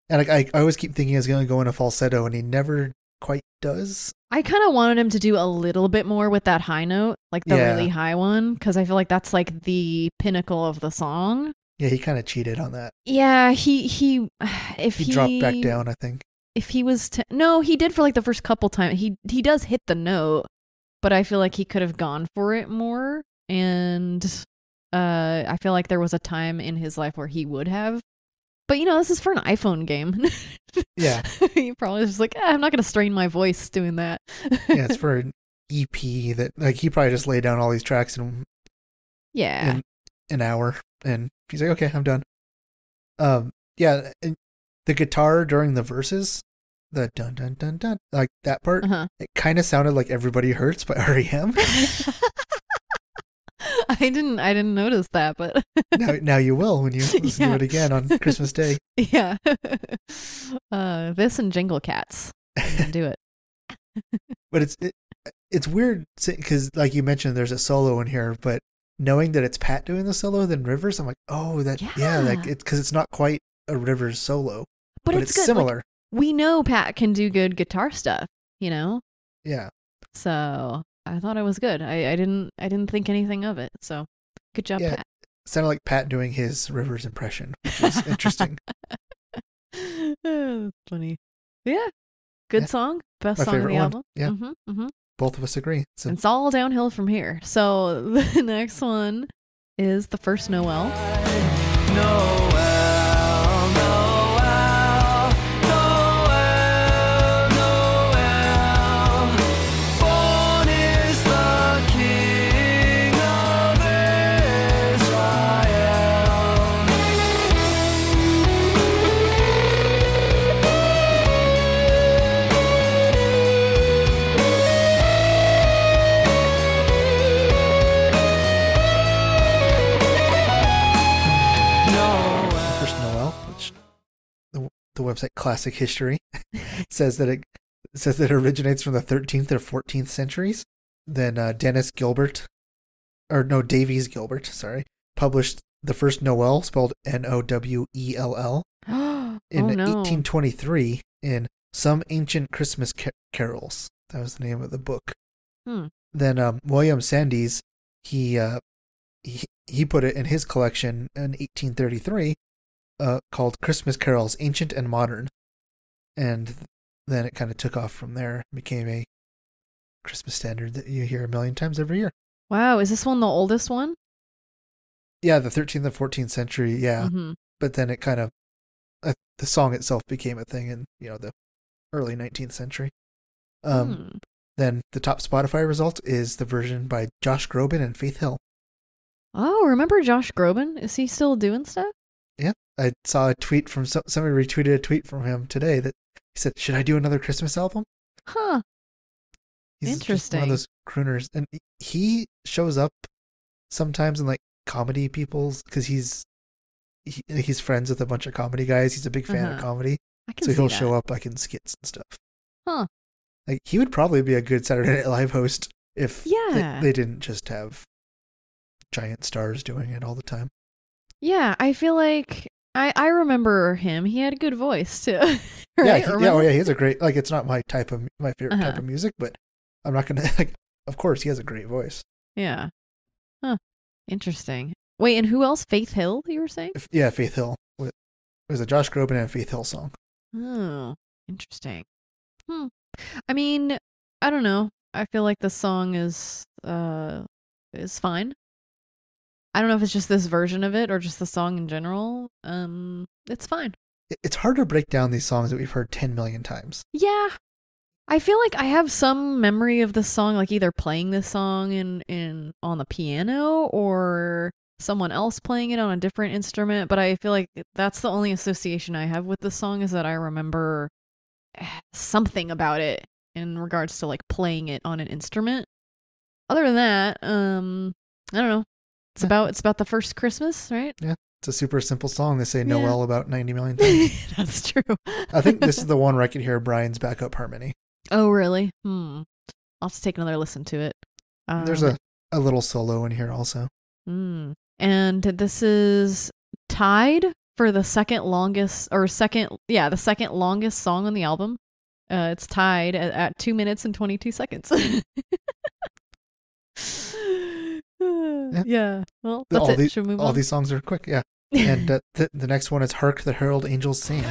And like, I, I always keep thinking he's going to go in a falsetto, and he never quite does. I kind of wanted him to do a little bit more with that high note, like the Yeah. really high one, because I feel like that's like the pinnacle of the song. Yeah, he kind of cheated on that. Yeah, he he if He, he, dropped back down, I think. If he was to no, he did for like the first couple times. He he does hit the note, but I feel like he could have gone for it more. And uh, I feel like there was a time in his life where he would have. But you know, this is for an iPhone game. Yeah, he probably was just like, "Ah, I'm not gonna strain my voice doing that. yeah, it's for an EP that like he probably just laid down all these tracks in yeah. in an hour, and he's like, okay, I'm done. Um, yeah, and the guitar during the verses, the dun dun dun dun, like that part, Uh-huh. it kind of sounded like "Everybody Hurts" by REM. I didn't I didn't notice that, but now, now you will when you listen Yeah. to it again on Christmas Day. yeah. uh this and Jingle Cats. can Do it. But it's it, it's weird because, like you mentioned, there's a solo in here, but knowing that it's Pat doing the solo than Rivers, I'm like, oh, that yeah, like it's because it's not quite a Rivers solo, But, but, it's, it's, good. Like, similar. we know Pat can do good guitar stuff, you know? yeah, So I thought it was good. I, I didn't I didn't think anything of it. So good job, Yeah. Pat. sounded like Pat doing his Rivers impression, which is interesting. That's funny. Yeah. Good Yeah. song. Best My song of favorite the one. album. Yeah. hmm hmm Both of us agree. So It's all downhill from here. So the next one is the first Noel. Noel, website Classic History says that it says that it originates from the 13th or 14th centuries. Then uh, Dennis Gilbert, or no Davies Gilbert, sorry, published the first Noel spelled N O W E L L oh in no. 1823 in Some Ancient Christmas Ca- Carols. That was the name of the book. Hmm. Then um, William Sandys, he, uh, he he put it in his collection in 1833, uh, called Christmas Carols, Ancient and Modern, and then it kind of took off from there, became a Christmas standard that you hear a million times every year. Wow, is this one the oldest one? Yeah, the 13th and 14th century, yeah, hmm but then it kind of uh, the song itself became a thing in you know the early 19th century. Um, Hmm. Then the top Spotify result is the version by Josh Groban and Faith Hill. Oh, remember Josh Groban? Is he still doing stuff? I saw a tweet from somebody retweeted a tweet from him today that he said, "Should I do another Christmas album?" Huh. He's Interesting. one of those crooners, and he shows up sometimes in like comedy people's because he's he, he's friends with a bunch of comedy guys. He's a big fan of Uh-huh. comedy, I can so he'll that. show up like in skits and stuff. Huh. Like he would probably be a good Saturday Night Live host if they- Yeah. they, didn't just have giant stars doing it all the time. Yeah, I feel like I I remember him. He had a good voice too. right? yeah, he, yeah, oh yeah, he has a great like. It's not my type of my favorite type Uh-huh. of music, but I'm not gonna like. Of course, he has a great voice. Yeah. Huh. Interesting. Wait, and who else? Faith Hill, you were saying? If, yeah, Faith Hill. It was a Josh Groban and Faith Hill song. Oh, interesting. Hmm. I mean, I don't know. I feel like the song is uh is fine. I don't know if it's just this version of it or just the song in general. Um, it's fine. It's hard to break down these songs that we've heard 10 million times. Yeah. I feel like I have some memory of the song, like either playing this song in, in on the piano or someone else playing it on a different instrument. But I feel like that's the only association I have with the song is that I remember eh, something about it in regards to like playing it on an instrument. Other than that, um, I don't know. It's Yeah. about it's about the first Christmas, right? Yeah. It's a super simple song. They say Yeah. Noel about 90 million times. that's true. I think this is the one where I could hear Brian's backup harmony. Oh, really? Hmm. I'll have to take another listen to it. There's Um, a, a little solo in here also. mm. And this is tied for the second longest, or second, yeah, the second longest song on the album. Uh, it's tied at, at two minutes and 22 seconds. yeah. Well, that's all it. these- Should we move All on? these songs are quick, yeah. And uh, the, the next one is Hark the Herald Angels Sing.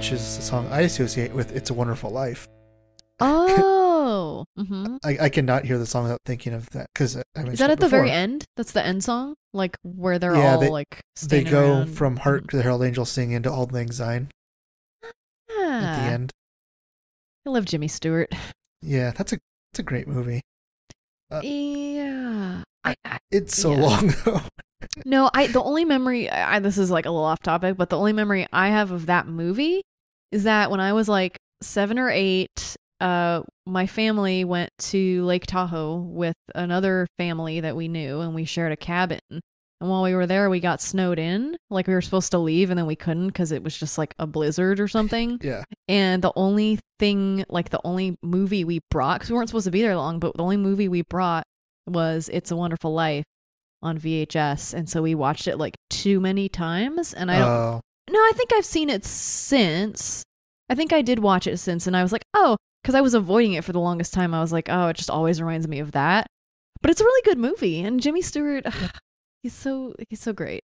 Which is a song I associate with It's a Wonderful Life. Oh. hmm I, I cannot hear the song without thinking of that because I Is that at the very end? That's the end song? Like where they're Yeah, all they- like They go around? from Hark the Herald Angels Sing into Auld Lang Syne at Ah, the end. I love Jimmy Stewart. Yeah, that's a it's a great movie. Uh, yeah. I, I, It's so Yeah. long though. no, I the only memory I, this is like a little off topic, but the only memory I have of that movie is that when I was like 7 or 8, uh my family went to Lake Tahoe with another family that we knew and we shared a cabin. And while we were there, we got snowed in. Like we were supposed to leave and then we couldn't because it was just like a blizzard or something. Yeah. And the only thing, like the only movie we brought, because we weren't supposed to be there long, but the only movie we brought was It's a Wonderful Life on VHS. And so we watched it like too many times. And I don't, Oh, no, I think I've seen it since. I think I did watch it since. And I was like, oh, because I was avoiding it for the longest time. I was like, oh, it just always reminds me of that. But it's a really good movie. And Jimmy Stewart, he's so, he's so great.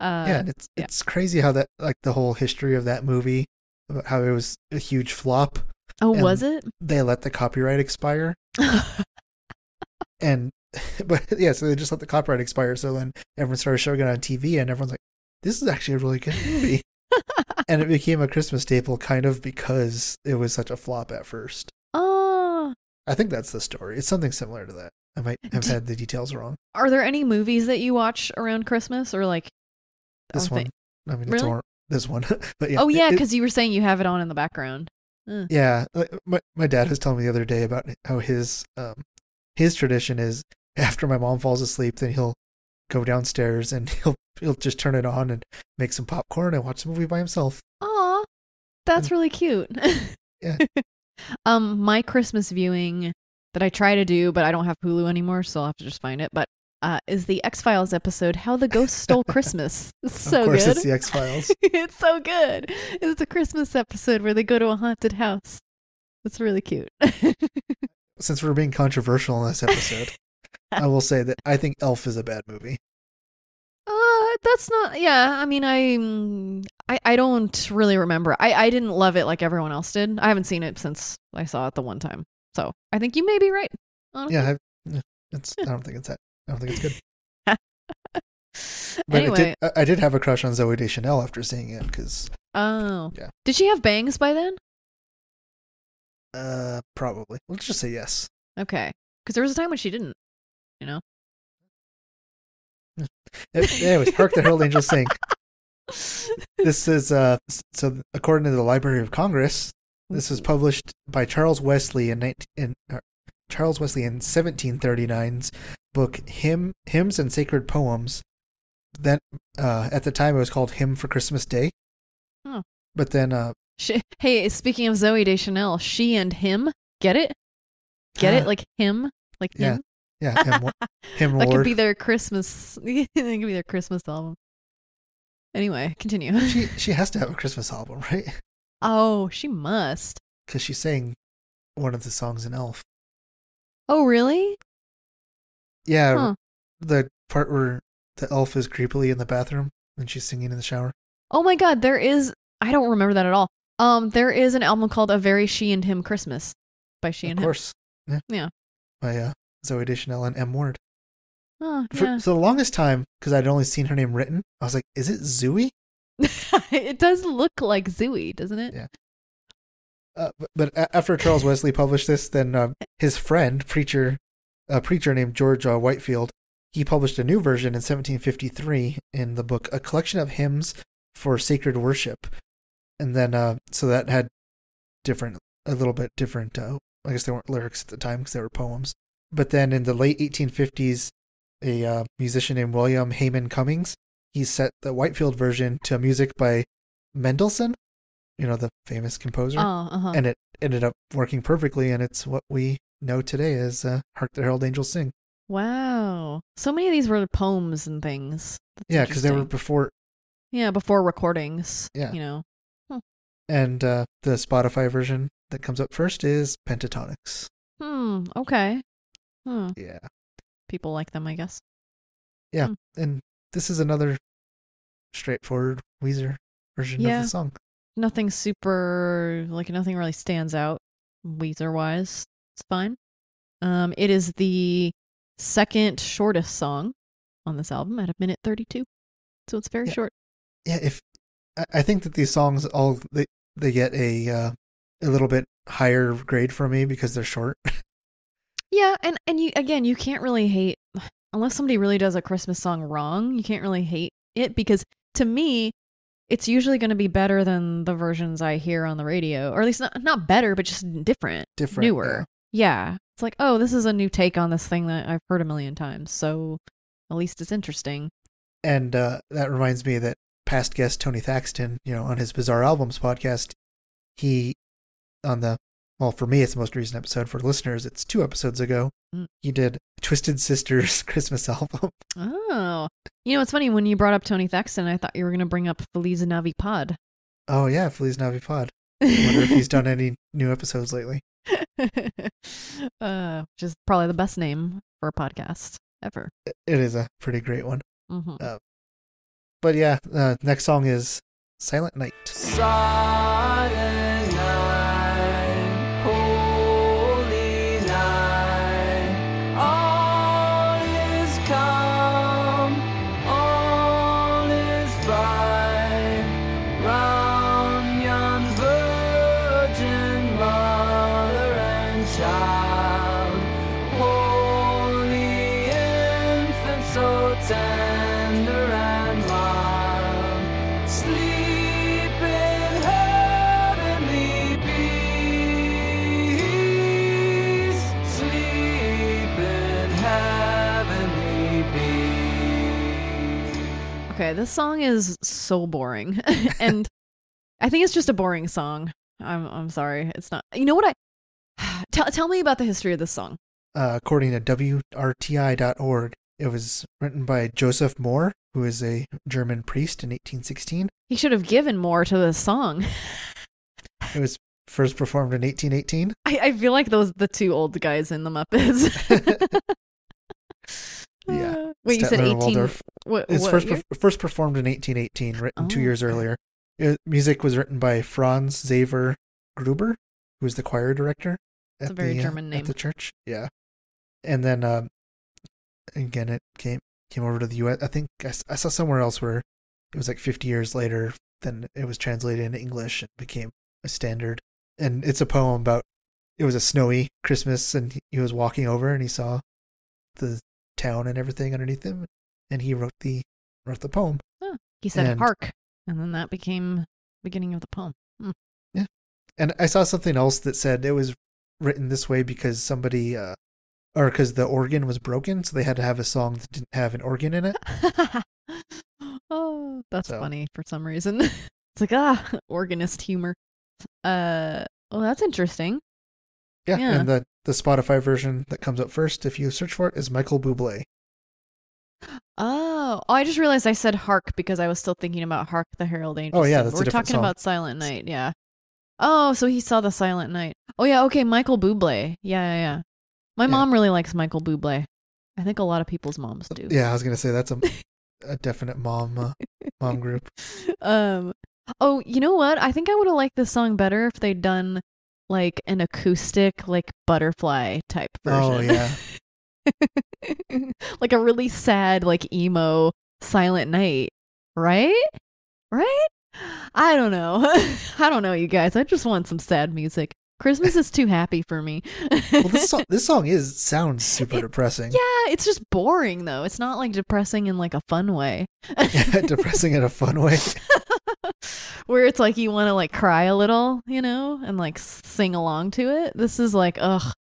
Uh, yeah, and it's yeah. it's crazy how that like the whole history of that movie about how it was a huge flop. Oh, was it? They let the copyright expire, and but yeah, so they just let the copyright expire. So then everyone started showing it on TV, and everyone's like, "This is actually a really good movie." and it became a Christmas staple, kind of because it was such a flop at first. Oh, I think that's the story. It's something similar to that. I might have had the details wrong. Are there any movies that you watch around Christmas or like This one, they- I mean, it's Really? or, this one, but yeah. oh yeah, because you were saying you have it on in the background. Yeah, my my dad was telling me the other day about how his um his tradition is after my mom falls asleep, then he'll go downstairs and he'll he'll just turn it on and make some popcorn and watch the movie by himself. Aw, that's really cute. Yeah. um, my Christmas viewing that I try to do, but I don't have Hulu anymore, so I'll have to just find it. But uh, is the X Files episode "How the Ghost Stole Christmas"? It's so good. of course, good. it's the X Files. it's so good. It's a Christmas episode where they go to a haunted house. It's really cute. Since we're being controversial in this episode, I will say that I think Elf is a bad movie. That's not. Yeah, I mean, I, I, I don't really remember. I, I didn't love it like everyone else did. I haven't seen it since I saw it the one time. So I think you may be right. honestly. Yeah, I, it's. I don't think it's that. I don't think it's good. But anyway, did, I, I did have a crush on Zooey Deschanel after seeing it because oh, Yeah. Did she have bangs by then? uh probably let's just say yes. Okay, because there was a time when she didn't. You know. It, anyways, hark the herald angels sing. This is uh so according to the Library of Congress, this was published by Charles Wesley in 19 in uh, Charles Wesley in 1739's book Hymn Hymns and Sacred Poems. Then uh at the time it was called Hymn for Christmas Day. Oh. But then uh She, hey, speaking of Zooey Deschanel, she and him, get it? Get it? Ah. Like him? Like Yeah. him? Yeah, him, him That could be their Christmas. that could be their Christmas album. Anyway, continue. she she has to have a Christmas album, right? oh, she must. Cuz she sang one of the songs in Elf. Oh, really? Yeah, Huh. the part where the elf is creepily in the bathroom and she's singing in the shower. Oh my God, there is. I don't remember that at all. Um, there is an album called "A Very She and Him Christmas" by She of and course. Yeah. Yeah. By uh, Zooey Deschanel and M. Ward. Oh, For, yeah. for the longest time, because I'd only seen her name written, I was like, is it Zooey? it does look like Zooey, doesn't it? Yeah. Uh, but, but after Charles Wesley published this, then uh, his friend, preacher, a preacher named George uh, Whitefield, he published a new version in 1753 in the book A Collection of Hymns for Sacred Worship. And then, uh, so that had different, a little bit different, uh, I guess they weren't lyrics at the time because they were poems. But then in the late 1850s, a uh, musician named William Hayman Cummings, he set the Whitefield version to music by Mendelssohn, you know, the famous composer Oh, uh huh. and it ended up working perfectly and it's what we know today as uh, hark the herald angels sing Wow. So many of these were poems and things. That's yeah because they were before Yeah, before recordings. Yeah. You know. and uh, the spotify version that comes up first is Pentatonix Hmm. Okay. Hmm. yeah People like them, I guess. Yeah. And this is another straightforward weezer version Yeah. of the song Nothing super like nothing really stands out Weezer wise. It's fine. Um, it is the second shortest song on this album at a minute thirty-two, so it's very Yeah. short. yeah if i, I think that these songs all they, they get a uh, a little bit higher grade for me because they're short Yeah, and and you again, you can't really hate unless somebody really does a Christmas song wrong. You can't really hate it because to me, it's usually going to be better than the versions I hear on the radio, or at least not not better, but just different, different newer. Yeah, it's like oh, this is a new take on this thing that I've heard a million times, so at least it's interesting. And uh, that reminds me that past guest Tony Thaxton, you know, on his Bizarre Albums podcast, he on the well for me it's the most recent episode. For listeners, it's two episodes ago. Mm. He did Twisted Sister's Christmas album. Oh, you know, it's funny when you brought up Tony Thaxton, I thought you were going to bring up Feliz Navi Pod. Oh yeah, Feliz Navi Pod. I wonder if he's done any new episodes lately. uh, which is probably the best name for a podcast ever. It it is a pretty great one. hmm Uh, But yeah, uh, next song is Silent Night. Silent Okay, this song is so boring. and I think it's just a boring song. I'm I'm sorry. It's not. You know what I Tell tell me about the history of this song. Uh, according to WRTI.org, it was written by Joseph Mohr, who is a German priest in 1816. He should have given more to this song. It was first performed in 1818. I, I feel like those the two old guys in the Muppets. Wait, you said Statler and 18. Waldorf. What, It's what first perf- first performed in 1818, written two Oh, years okay. earlier. It- music was written by Franz Xaver Gruber, who was the choir director. It's a at very the, uh, German name. At the church, yeah. And then um, again, it came came over to the U.S. I think I saw somewhere else where it was like 50 years later. Then it was translated into English and became a standard. And it's a poem about it was a snowy Christmas, and he, he was walking over and he saw the town and everything underneath him, and he wrote the wrote the poem. He said and- hark, and then that became beginning of the poem. Yeah. And I saw something else that said it was written this way because somebody, uh, or because the organ was broken, so they had to have a song that didn't have an organ in it. oh, that's So- funny for some reason. it's like ah, organist humor. Uh, well, that's interesting. Yeah, Yeah. and the the Spotify version that comes up first, if you search for it, is Michael Bublé. Oh, oh, I just realized I said hark because I was still thinking about Hark the Herald Angels. Oh, yeah, that's a we're talking song. about Silent Night. Yeah. Oh, so he saw the Silent Night. Oh yeah, okay, Michael Bublé. Yeah, yeah, yeah. My Yeah. mom really likes Michael Bublé. I think a lot of people's moms do. Yeah, I was gonna say that's a a definite mom uh, mom group. um oh you know what i think i would have liked this song better if they'd done like an acoustic like butterfly type oh, version. Oh, yeah. like a really sad like emo silent night right right i don't know i don't know you guys i just want some sad music christmas is too happy for me Well, this song this song is sounds super It- depressing. yeah it's just boring though it's not like depressing in like a fun way depressing in a fun way. Where it's like you want to like cry a little, you know, and like sing along to it. This is like, ugh,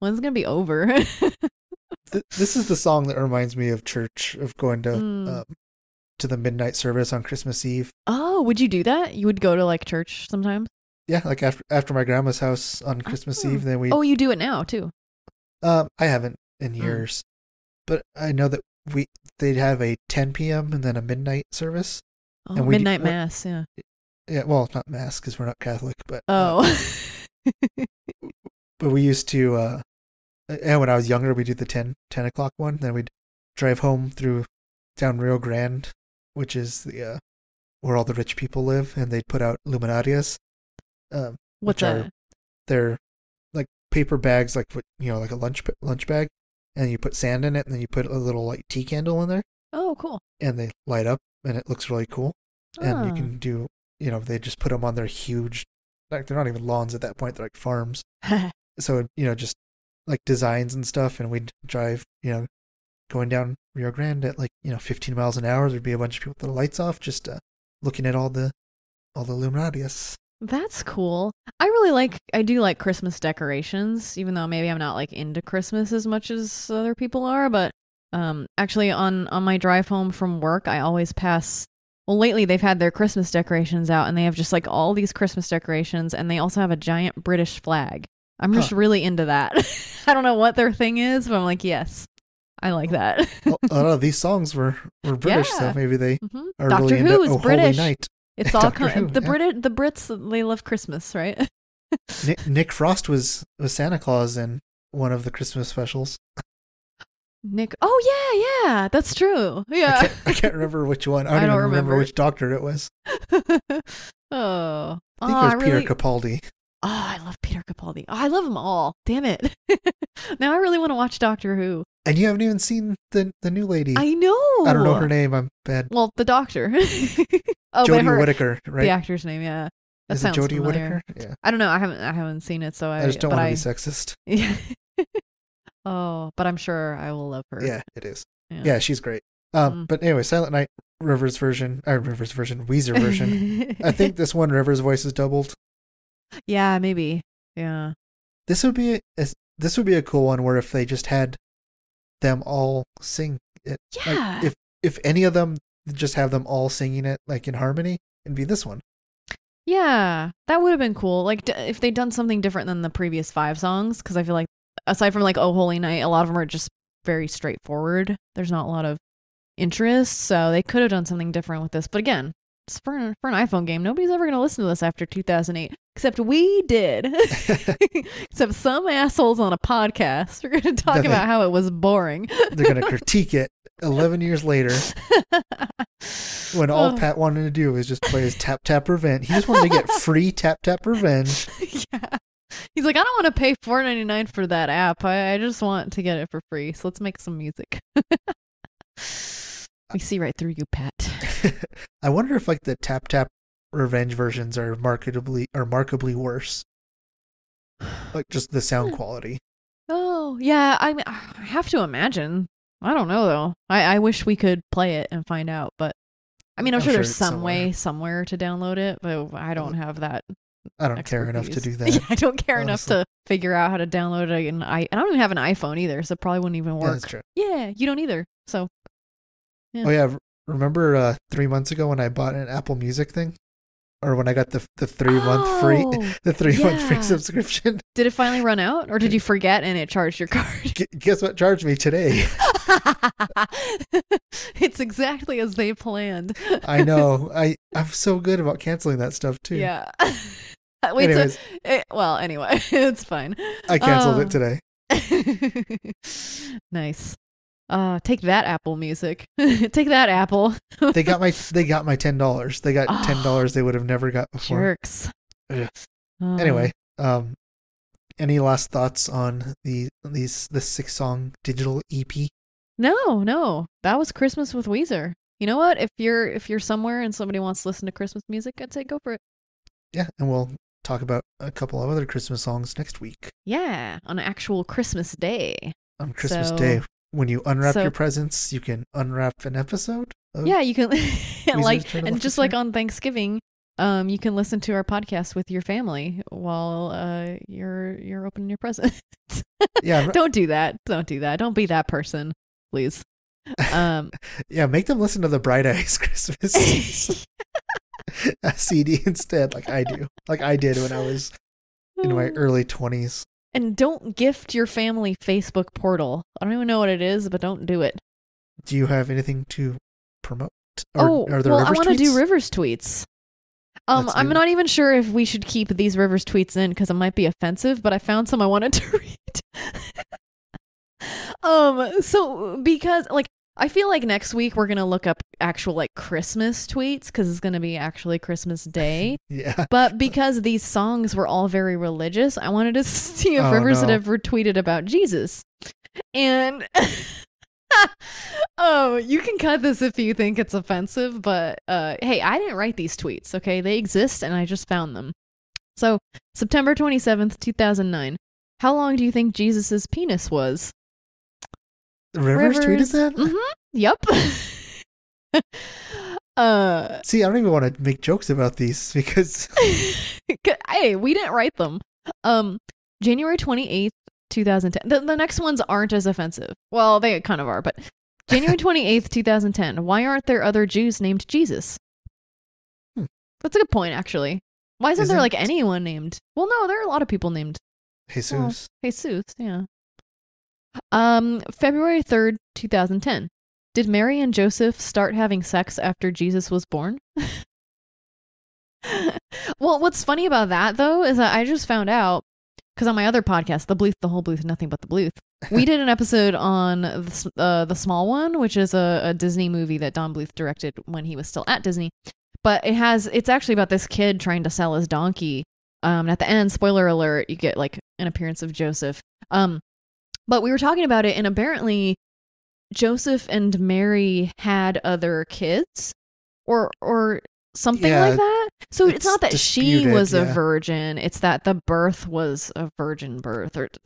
when's it gonna be over? Th- this is the song that reminds me of church of going to Mm. um, to the midnight service on Christmas Eve. oh, would you do that? You would go to like church sometimes? Yeah, like after after my grandma's house on Christmas Oh. Eve. Then we Oh, you do it now too. Um, I haven't in Mm. years, but I know that we they'd have a 10 p.m. and then a midnight service. Oh, And midnight mass. Yeah. Yeah, well, not mass because we're not Catholic, but uh, Oh. but we used to. Uh, yeah, when I was younger, we do the 10, 10 o'clock one. Then we'd drive home through down Rio Grande, which is the uh, where all the rich people live, and they'd put out luminarias. Um, What's which are- that? they're like paper bags, like you know, like a lunch lunch bag, and you put sand in it, and then you put a little like tea candle in there. Oh, cool. and they light up and it looks really cool and you Ah. can do you know they just put them on their huge like they're not even lawns at that point they're like farms. So you know just like designs and stuff and we'd drive you know going down rio grande at like you know 15 miles an hour there'd be a bunch of people with the lights off just uh, looking at all the all the luminarias That's cool. I really like I do like Christmas decorations, even though maybe I'm not like into Christmas as much as other people are, but um actually on on my drive home from work, I always pass well lately they've had their Christmas decorations out and they have just like all these Christmas decorations and they also have a giant British flag. I'm just Huh. really into that. I don't know what their thing is, but I'm like, yes. I like that. a a lot of these songs were were british Yeah. so maybe they hmm are Doctor really Who into is oh, British. holy night It's all com- Who, the yeah. Brit the Brits they love Christmas, right? nick, nick frost was was santa claus in one of the christmas specials Nick. Oh yeah, yeah, that's true. I Yeah. can't, I can't remember which one. I don't, I don't even remember. remember. which doctor it was. oh. I think oh, it was I Peter really. Capaldi. oh, I love Peter Capaldi. Oh, I love them all. Damn it. now I really want to watch Doctor Who. And you haven't even seen the the new lady. I know. I don't know her name. I'm bad. Well, the Doctor. oh, Jodie Whittaker, right? the actor's name. Yeah. That Is it sounds Jodie. Whittaker? Yeah. I don't know. I haven't. I haven't seen it, so I. I, just don't want I, to be sexist. Yeah. Oh, but I'm sure I will love her. Yeah, it is. Yeah. Yeah, she's great. Um, Mm. but anyway, Silent Night Rivers version, or Rivers version, Weezer version. I think this one Rivers voice is doubled. yeah, maybe. Yeah. This would be a, this would be a cool one where if they just had them all sing it. like, Yeah. if if any of them just have them all singing it like in harmony, it'd be this one. Yeah, that would have been cool. Like d- if they'd done something different than the previous five songs, because I feel like aside from like "Oh Holy Night," a lot of them are just very straightforward. There's not a lot of interest, so they could have done something different with this. But again, it's for an, for an iPhone game. Nobody's ever gonna listen to this after 2008, except we did. except some assholes on a podcast. We're gonna talk about how it was boring. They're gonna critique it eleven years later when all Oh. Pat wanted to do was just play his tap tap revenge. He just wanted to get free tap tap revenge. yeah. He's like, I don't want to pay four ninety nine for that app. I, I just want to get it for free. So let's make some music. we see right through you, Pat. I wonder if like the tap tap revenge versions are marketably or markably worse. Like just the Hmm. sound quality. Oh yeah, I mean, I have to imagine. I don't know though. I, I wish we could play it and find out, but I mean, I'm, I'm sure, sure there's some way somewhere to download it, but I don't have that. I don't care enough to do that. Yeah, I don't care enough to figure out how to download it. And I, I don't even have an iPhone either, so it probably wouldn't even Yeah, work. true. Yeah, you don't either. So Yeah. Oh yeah, remember uh, three months ago when I bought an Apple Music thing, or when I got the the three month free Oh, the three month free subscription? Did it finally run out, or did you forget and it charged your card? Gu- guess what charged me today? it's exactly as they planned. I know. I I'm so good about canceling that stuff too. Yeah. Wait, Anyways, so it, well, anyway, it's fine. I canceled Oh. it today. nice. Uh, take that, Apple Music. take that, Apple. They got my they got my ten dollars. They got Oh. ten dollars they would have never got before. Jerks. Ugh. Uh, Anyway, um, any last thoughts on the these the six song digital E EP? no, no, that was Christmas with Weezer. You know what? If you're if you're somewhere and somebody wants to listen to Christmas music, I'd say go for it. Yeah, and we'll talk about a couple of other Christmas songs next week Yeah, on actual Christmas Day. on Christmas So- Day. When you unwrap so- your presents, you can unwrap an episode. Of, Yeah, you can like and just like on Thanksgiving, um, you can listen to our podcast with your family while uh you're you're opening your presents. yeah, r- Don't do that. Don't do that. Don't be that person, please. Um, yeah. Make them listen to the Bright Eyes Christmas a CD instead, like I do, like I did when I was in my early twenties. and don't gift your family Facebook portal. I don't even know what it is, but don't do it. Do you have anything to promote? Or, oh, are there well, I want to do? Rivers tweets. Um, Let's I'm it. not even sure if we should keep these Rivers tweets in because it might be offensive, but I found some I wanted to read. um, so because like I feel like next week we're gonna look up actual like Christmas tweets because it's gonna be actually Christmas Day. Yeah. But because these songs were all very religious, I wanted to see if Oh, Rivers had no. ever tweeted about Jesus. And oh, you can cut this if you think it's offensive, but uh, hey, I didn't write these tweets, okay? They exist and I just found them. So, September 27th, 2009. How long do you think Jesus' penis was? Rivers, tweeted that? hmm Yep. uh, See, I don't even want to make jokes about these because hey, we didn't write them. Um, January 28th, 2010. The, the next ones aren't as offensive. Well, they kind of are, but January 28th, 2010. Why aren't there other Jews named Jesus? Hmm. That's a good point, actually. Why isn't, there like anyone named? Well, no, there are a lot of people named Jesus. Jesus, yeah. Um, February 3rd, 2010. Did Mary and Joseph start having sex after Jesus was born? well, what's funny about that though is that I just found out because on my other podcast, the Bluth, the whole Bluth, nothing but the Bluth, we did an episode on the, uh, the Small One, which is a, a Disney movie that Don Bluth directed when he was still at Disney. But it has it's actually about this kid trying to sell his donkey. Um, and at the end, spoiler alert, you get like an appearance of Joseph. Um, but we were talking about it, and apparently Joseph and Mary had other kids, or or something Yeah, like that. So it's, it's not that she was a virgin; it's that the birth was a virgin birth, or it's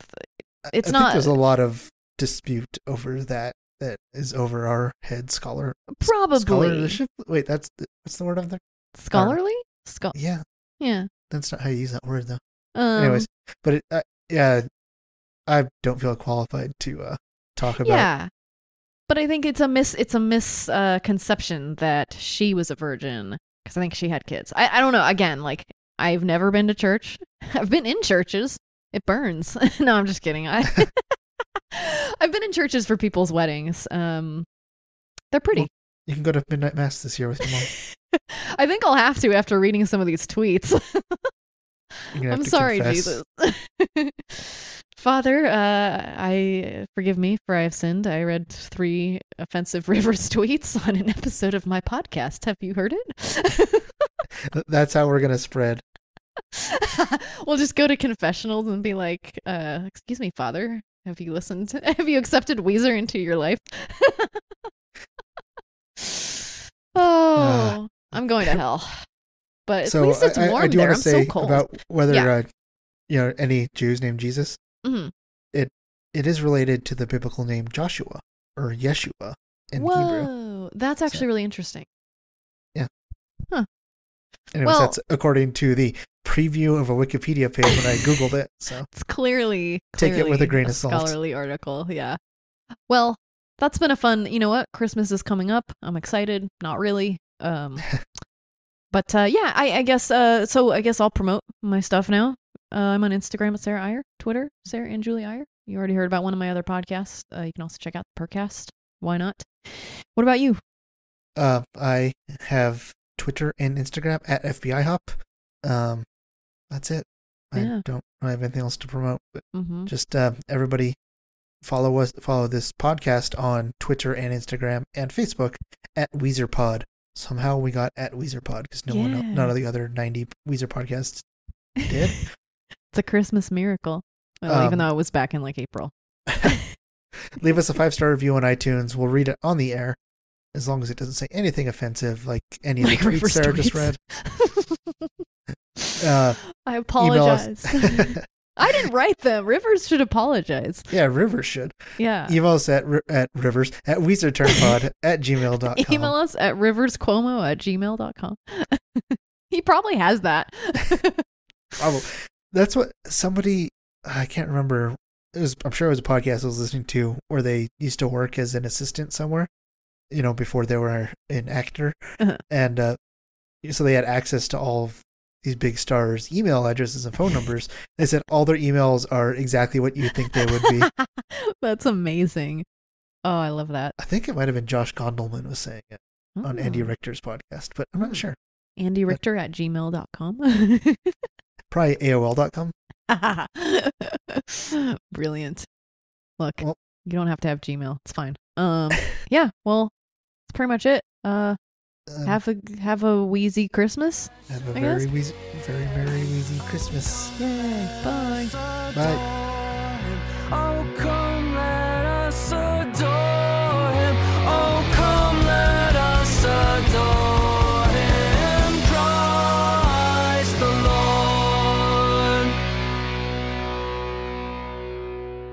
I think not. there's a lot of dispute over that that is over our head scholar Probably scholarship. Wait, that's what's the word I'm there? scholarly. Scho- Yeah, yeah. that's not how you use that word though. Um, Anyways, but it, uh, yeah, I don't feel qualified to uh, talk about. yeah. But I think it's a mis it's a misconception that she was a virgin because I think she had kids. I I don't know. Again, like I've never been to church. I've been in churches. It burns. no, I'm just kidding. I I've been in churches for people's weddings. Um, they're pretty. You can go to midnight mass this year with your mom. I think I'll have to after reading some of these tweets. You're gonna have I'm sorry, confess. Jesus. Father, uh, I forgive me for I have sinned. I read three offensive Rivers tweets on an episode of my podcast. Have you heard it? That's how we're gonna spread. we'll just go to confessionals and be like, uh, "Excuse me, Father, have you listened? Have you accepted Weezer into your life?" oh, I'm going to hell. But at so least it's I, I- warm I do there. want I'm say so cold. about whether Yeah. uh, you know any Jews named Jesus. Mhm. It it is related to the biblical name Joshua or Yeshua in Whoa, Hebrew. that's actually really interesting. Anyways, Well- that's according to the preview of a Wikipedia page when I googled it. So It's clearly, Take it with a grain of salt. Scholarly article, yeah. Well, that's been a fun. You know what? Christmas is coming up. I'm excited. Not really. Um, but uh, yeah, I, I guess. Uh, so I guess I'll promote my stuff now. Uh, I'm on Instagram at Sarah Iyer, Twitter Sarah and Julie Iyer. You already heard about one of my other podcasts. Uh, you can also check out the Percast. Why not? What about you? uh, I have Twitter and Instagram at FBI Hop. Um, that's it. I Yeah. don't have anything else to promote. But Mm-hmm. just uh, everybody follow us follow this podcast on Twitter and Instagram and Facebook at Weezer Pod. Somehow we got at Weezer Pod because no one none of the other ninety Weezer podcasts did. it's a Christmas miracle. Well, even Um, though it was back in like April. Leave us a five star review on iTunes. We'll read it on the air as long as it doesn't say anything offensive like any of the Like tweets River Sarah just read. Uh, I apologize. I didn't write them. Rivers should apologize. yeah, Rivers should. Yeah. Email us at, at Rivers at WeezerTurnPod at gmail.com. Email us at riverscuomo at gmail.com. he probably has that. Probably. That's what somebody I can't remember. It was I'm sure it was a podcast I was listening to where they used to work as an assistant somewhere, you know, before they were an actor, Uh-huh. and uh, so they had access to all of these big stars' email addresses and phone numbers. They said all their emails are exactly what you think they would be. That's amazing. Oh, I love that. I think it might have been Josh Gondelman was saying it on Andy Oh. Richter's podcast, but I'm not sure. Andy Richter at gmail.com. Probably AOL.com. Brilliant. Look, Well- you don't have to have Gmail. It's fine. Um, yeah. Well, that's pretty much it. Uh, Um, have a have a wheezy Christmas. have a I very guess. wheezy, very merry wheezy Christmas. Yay! Bye. Bye. Oh, come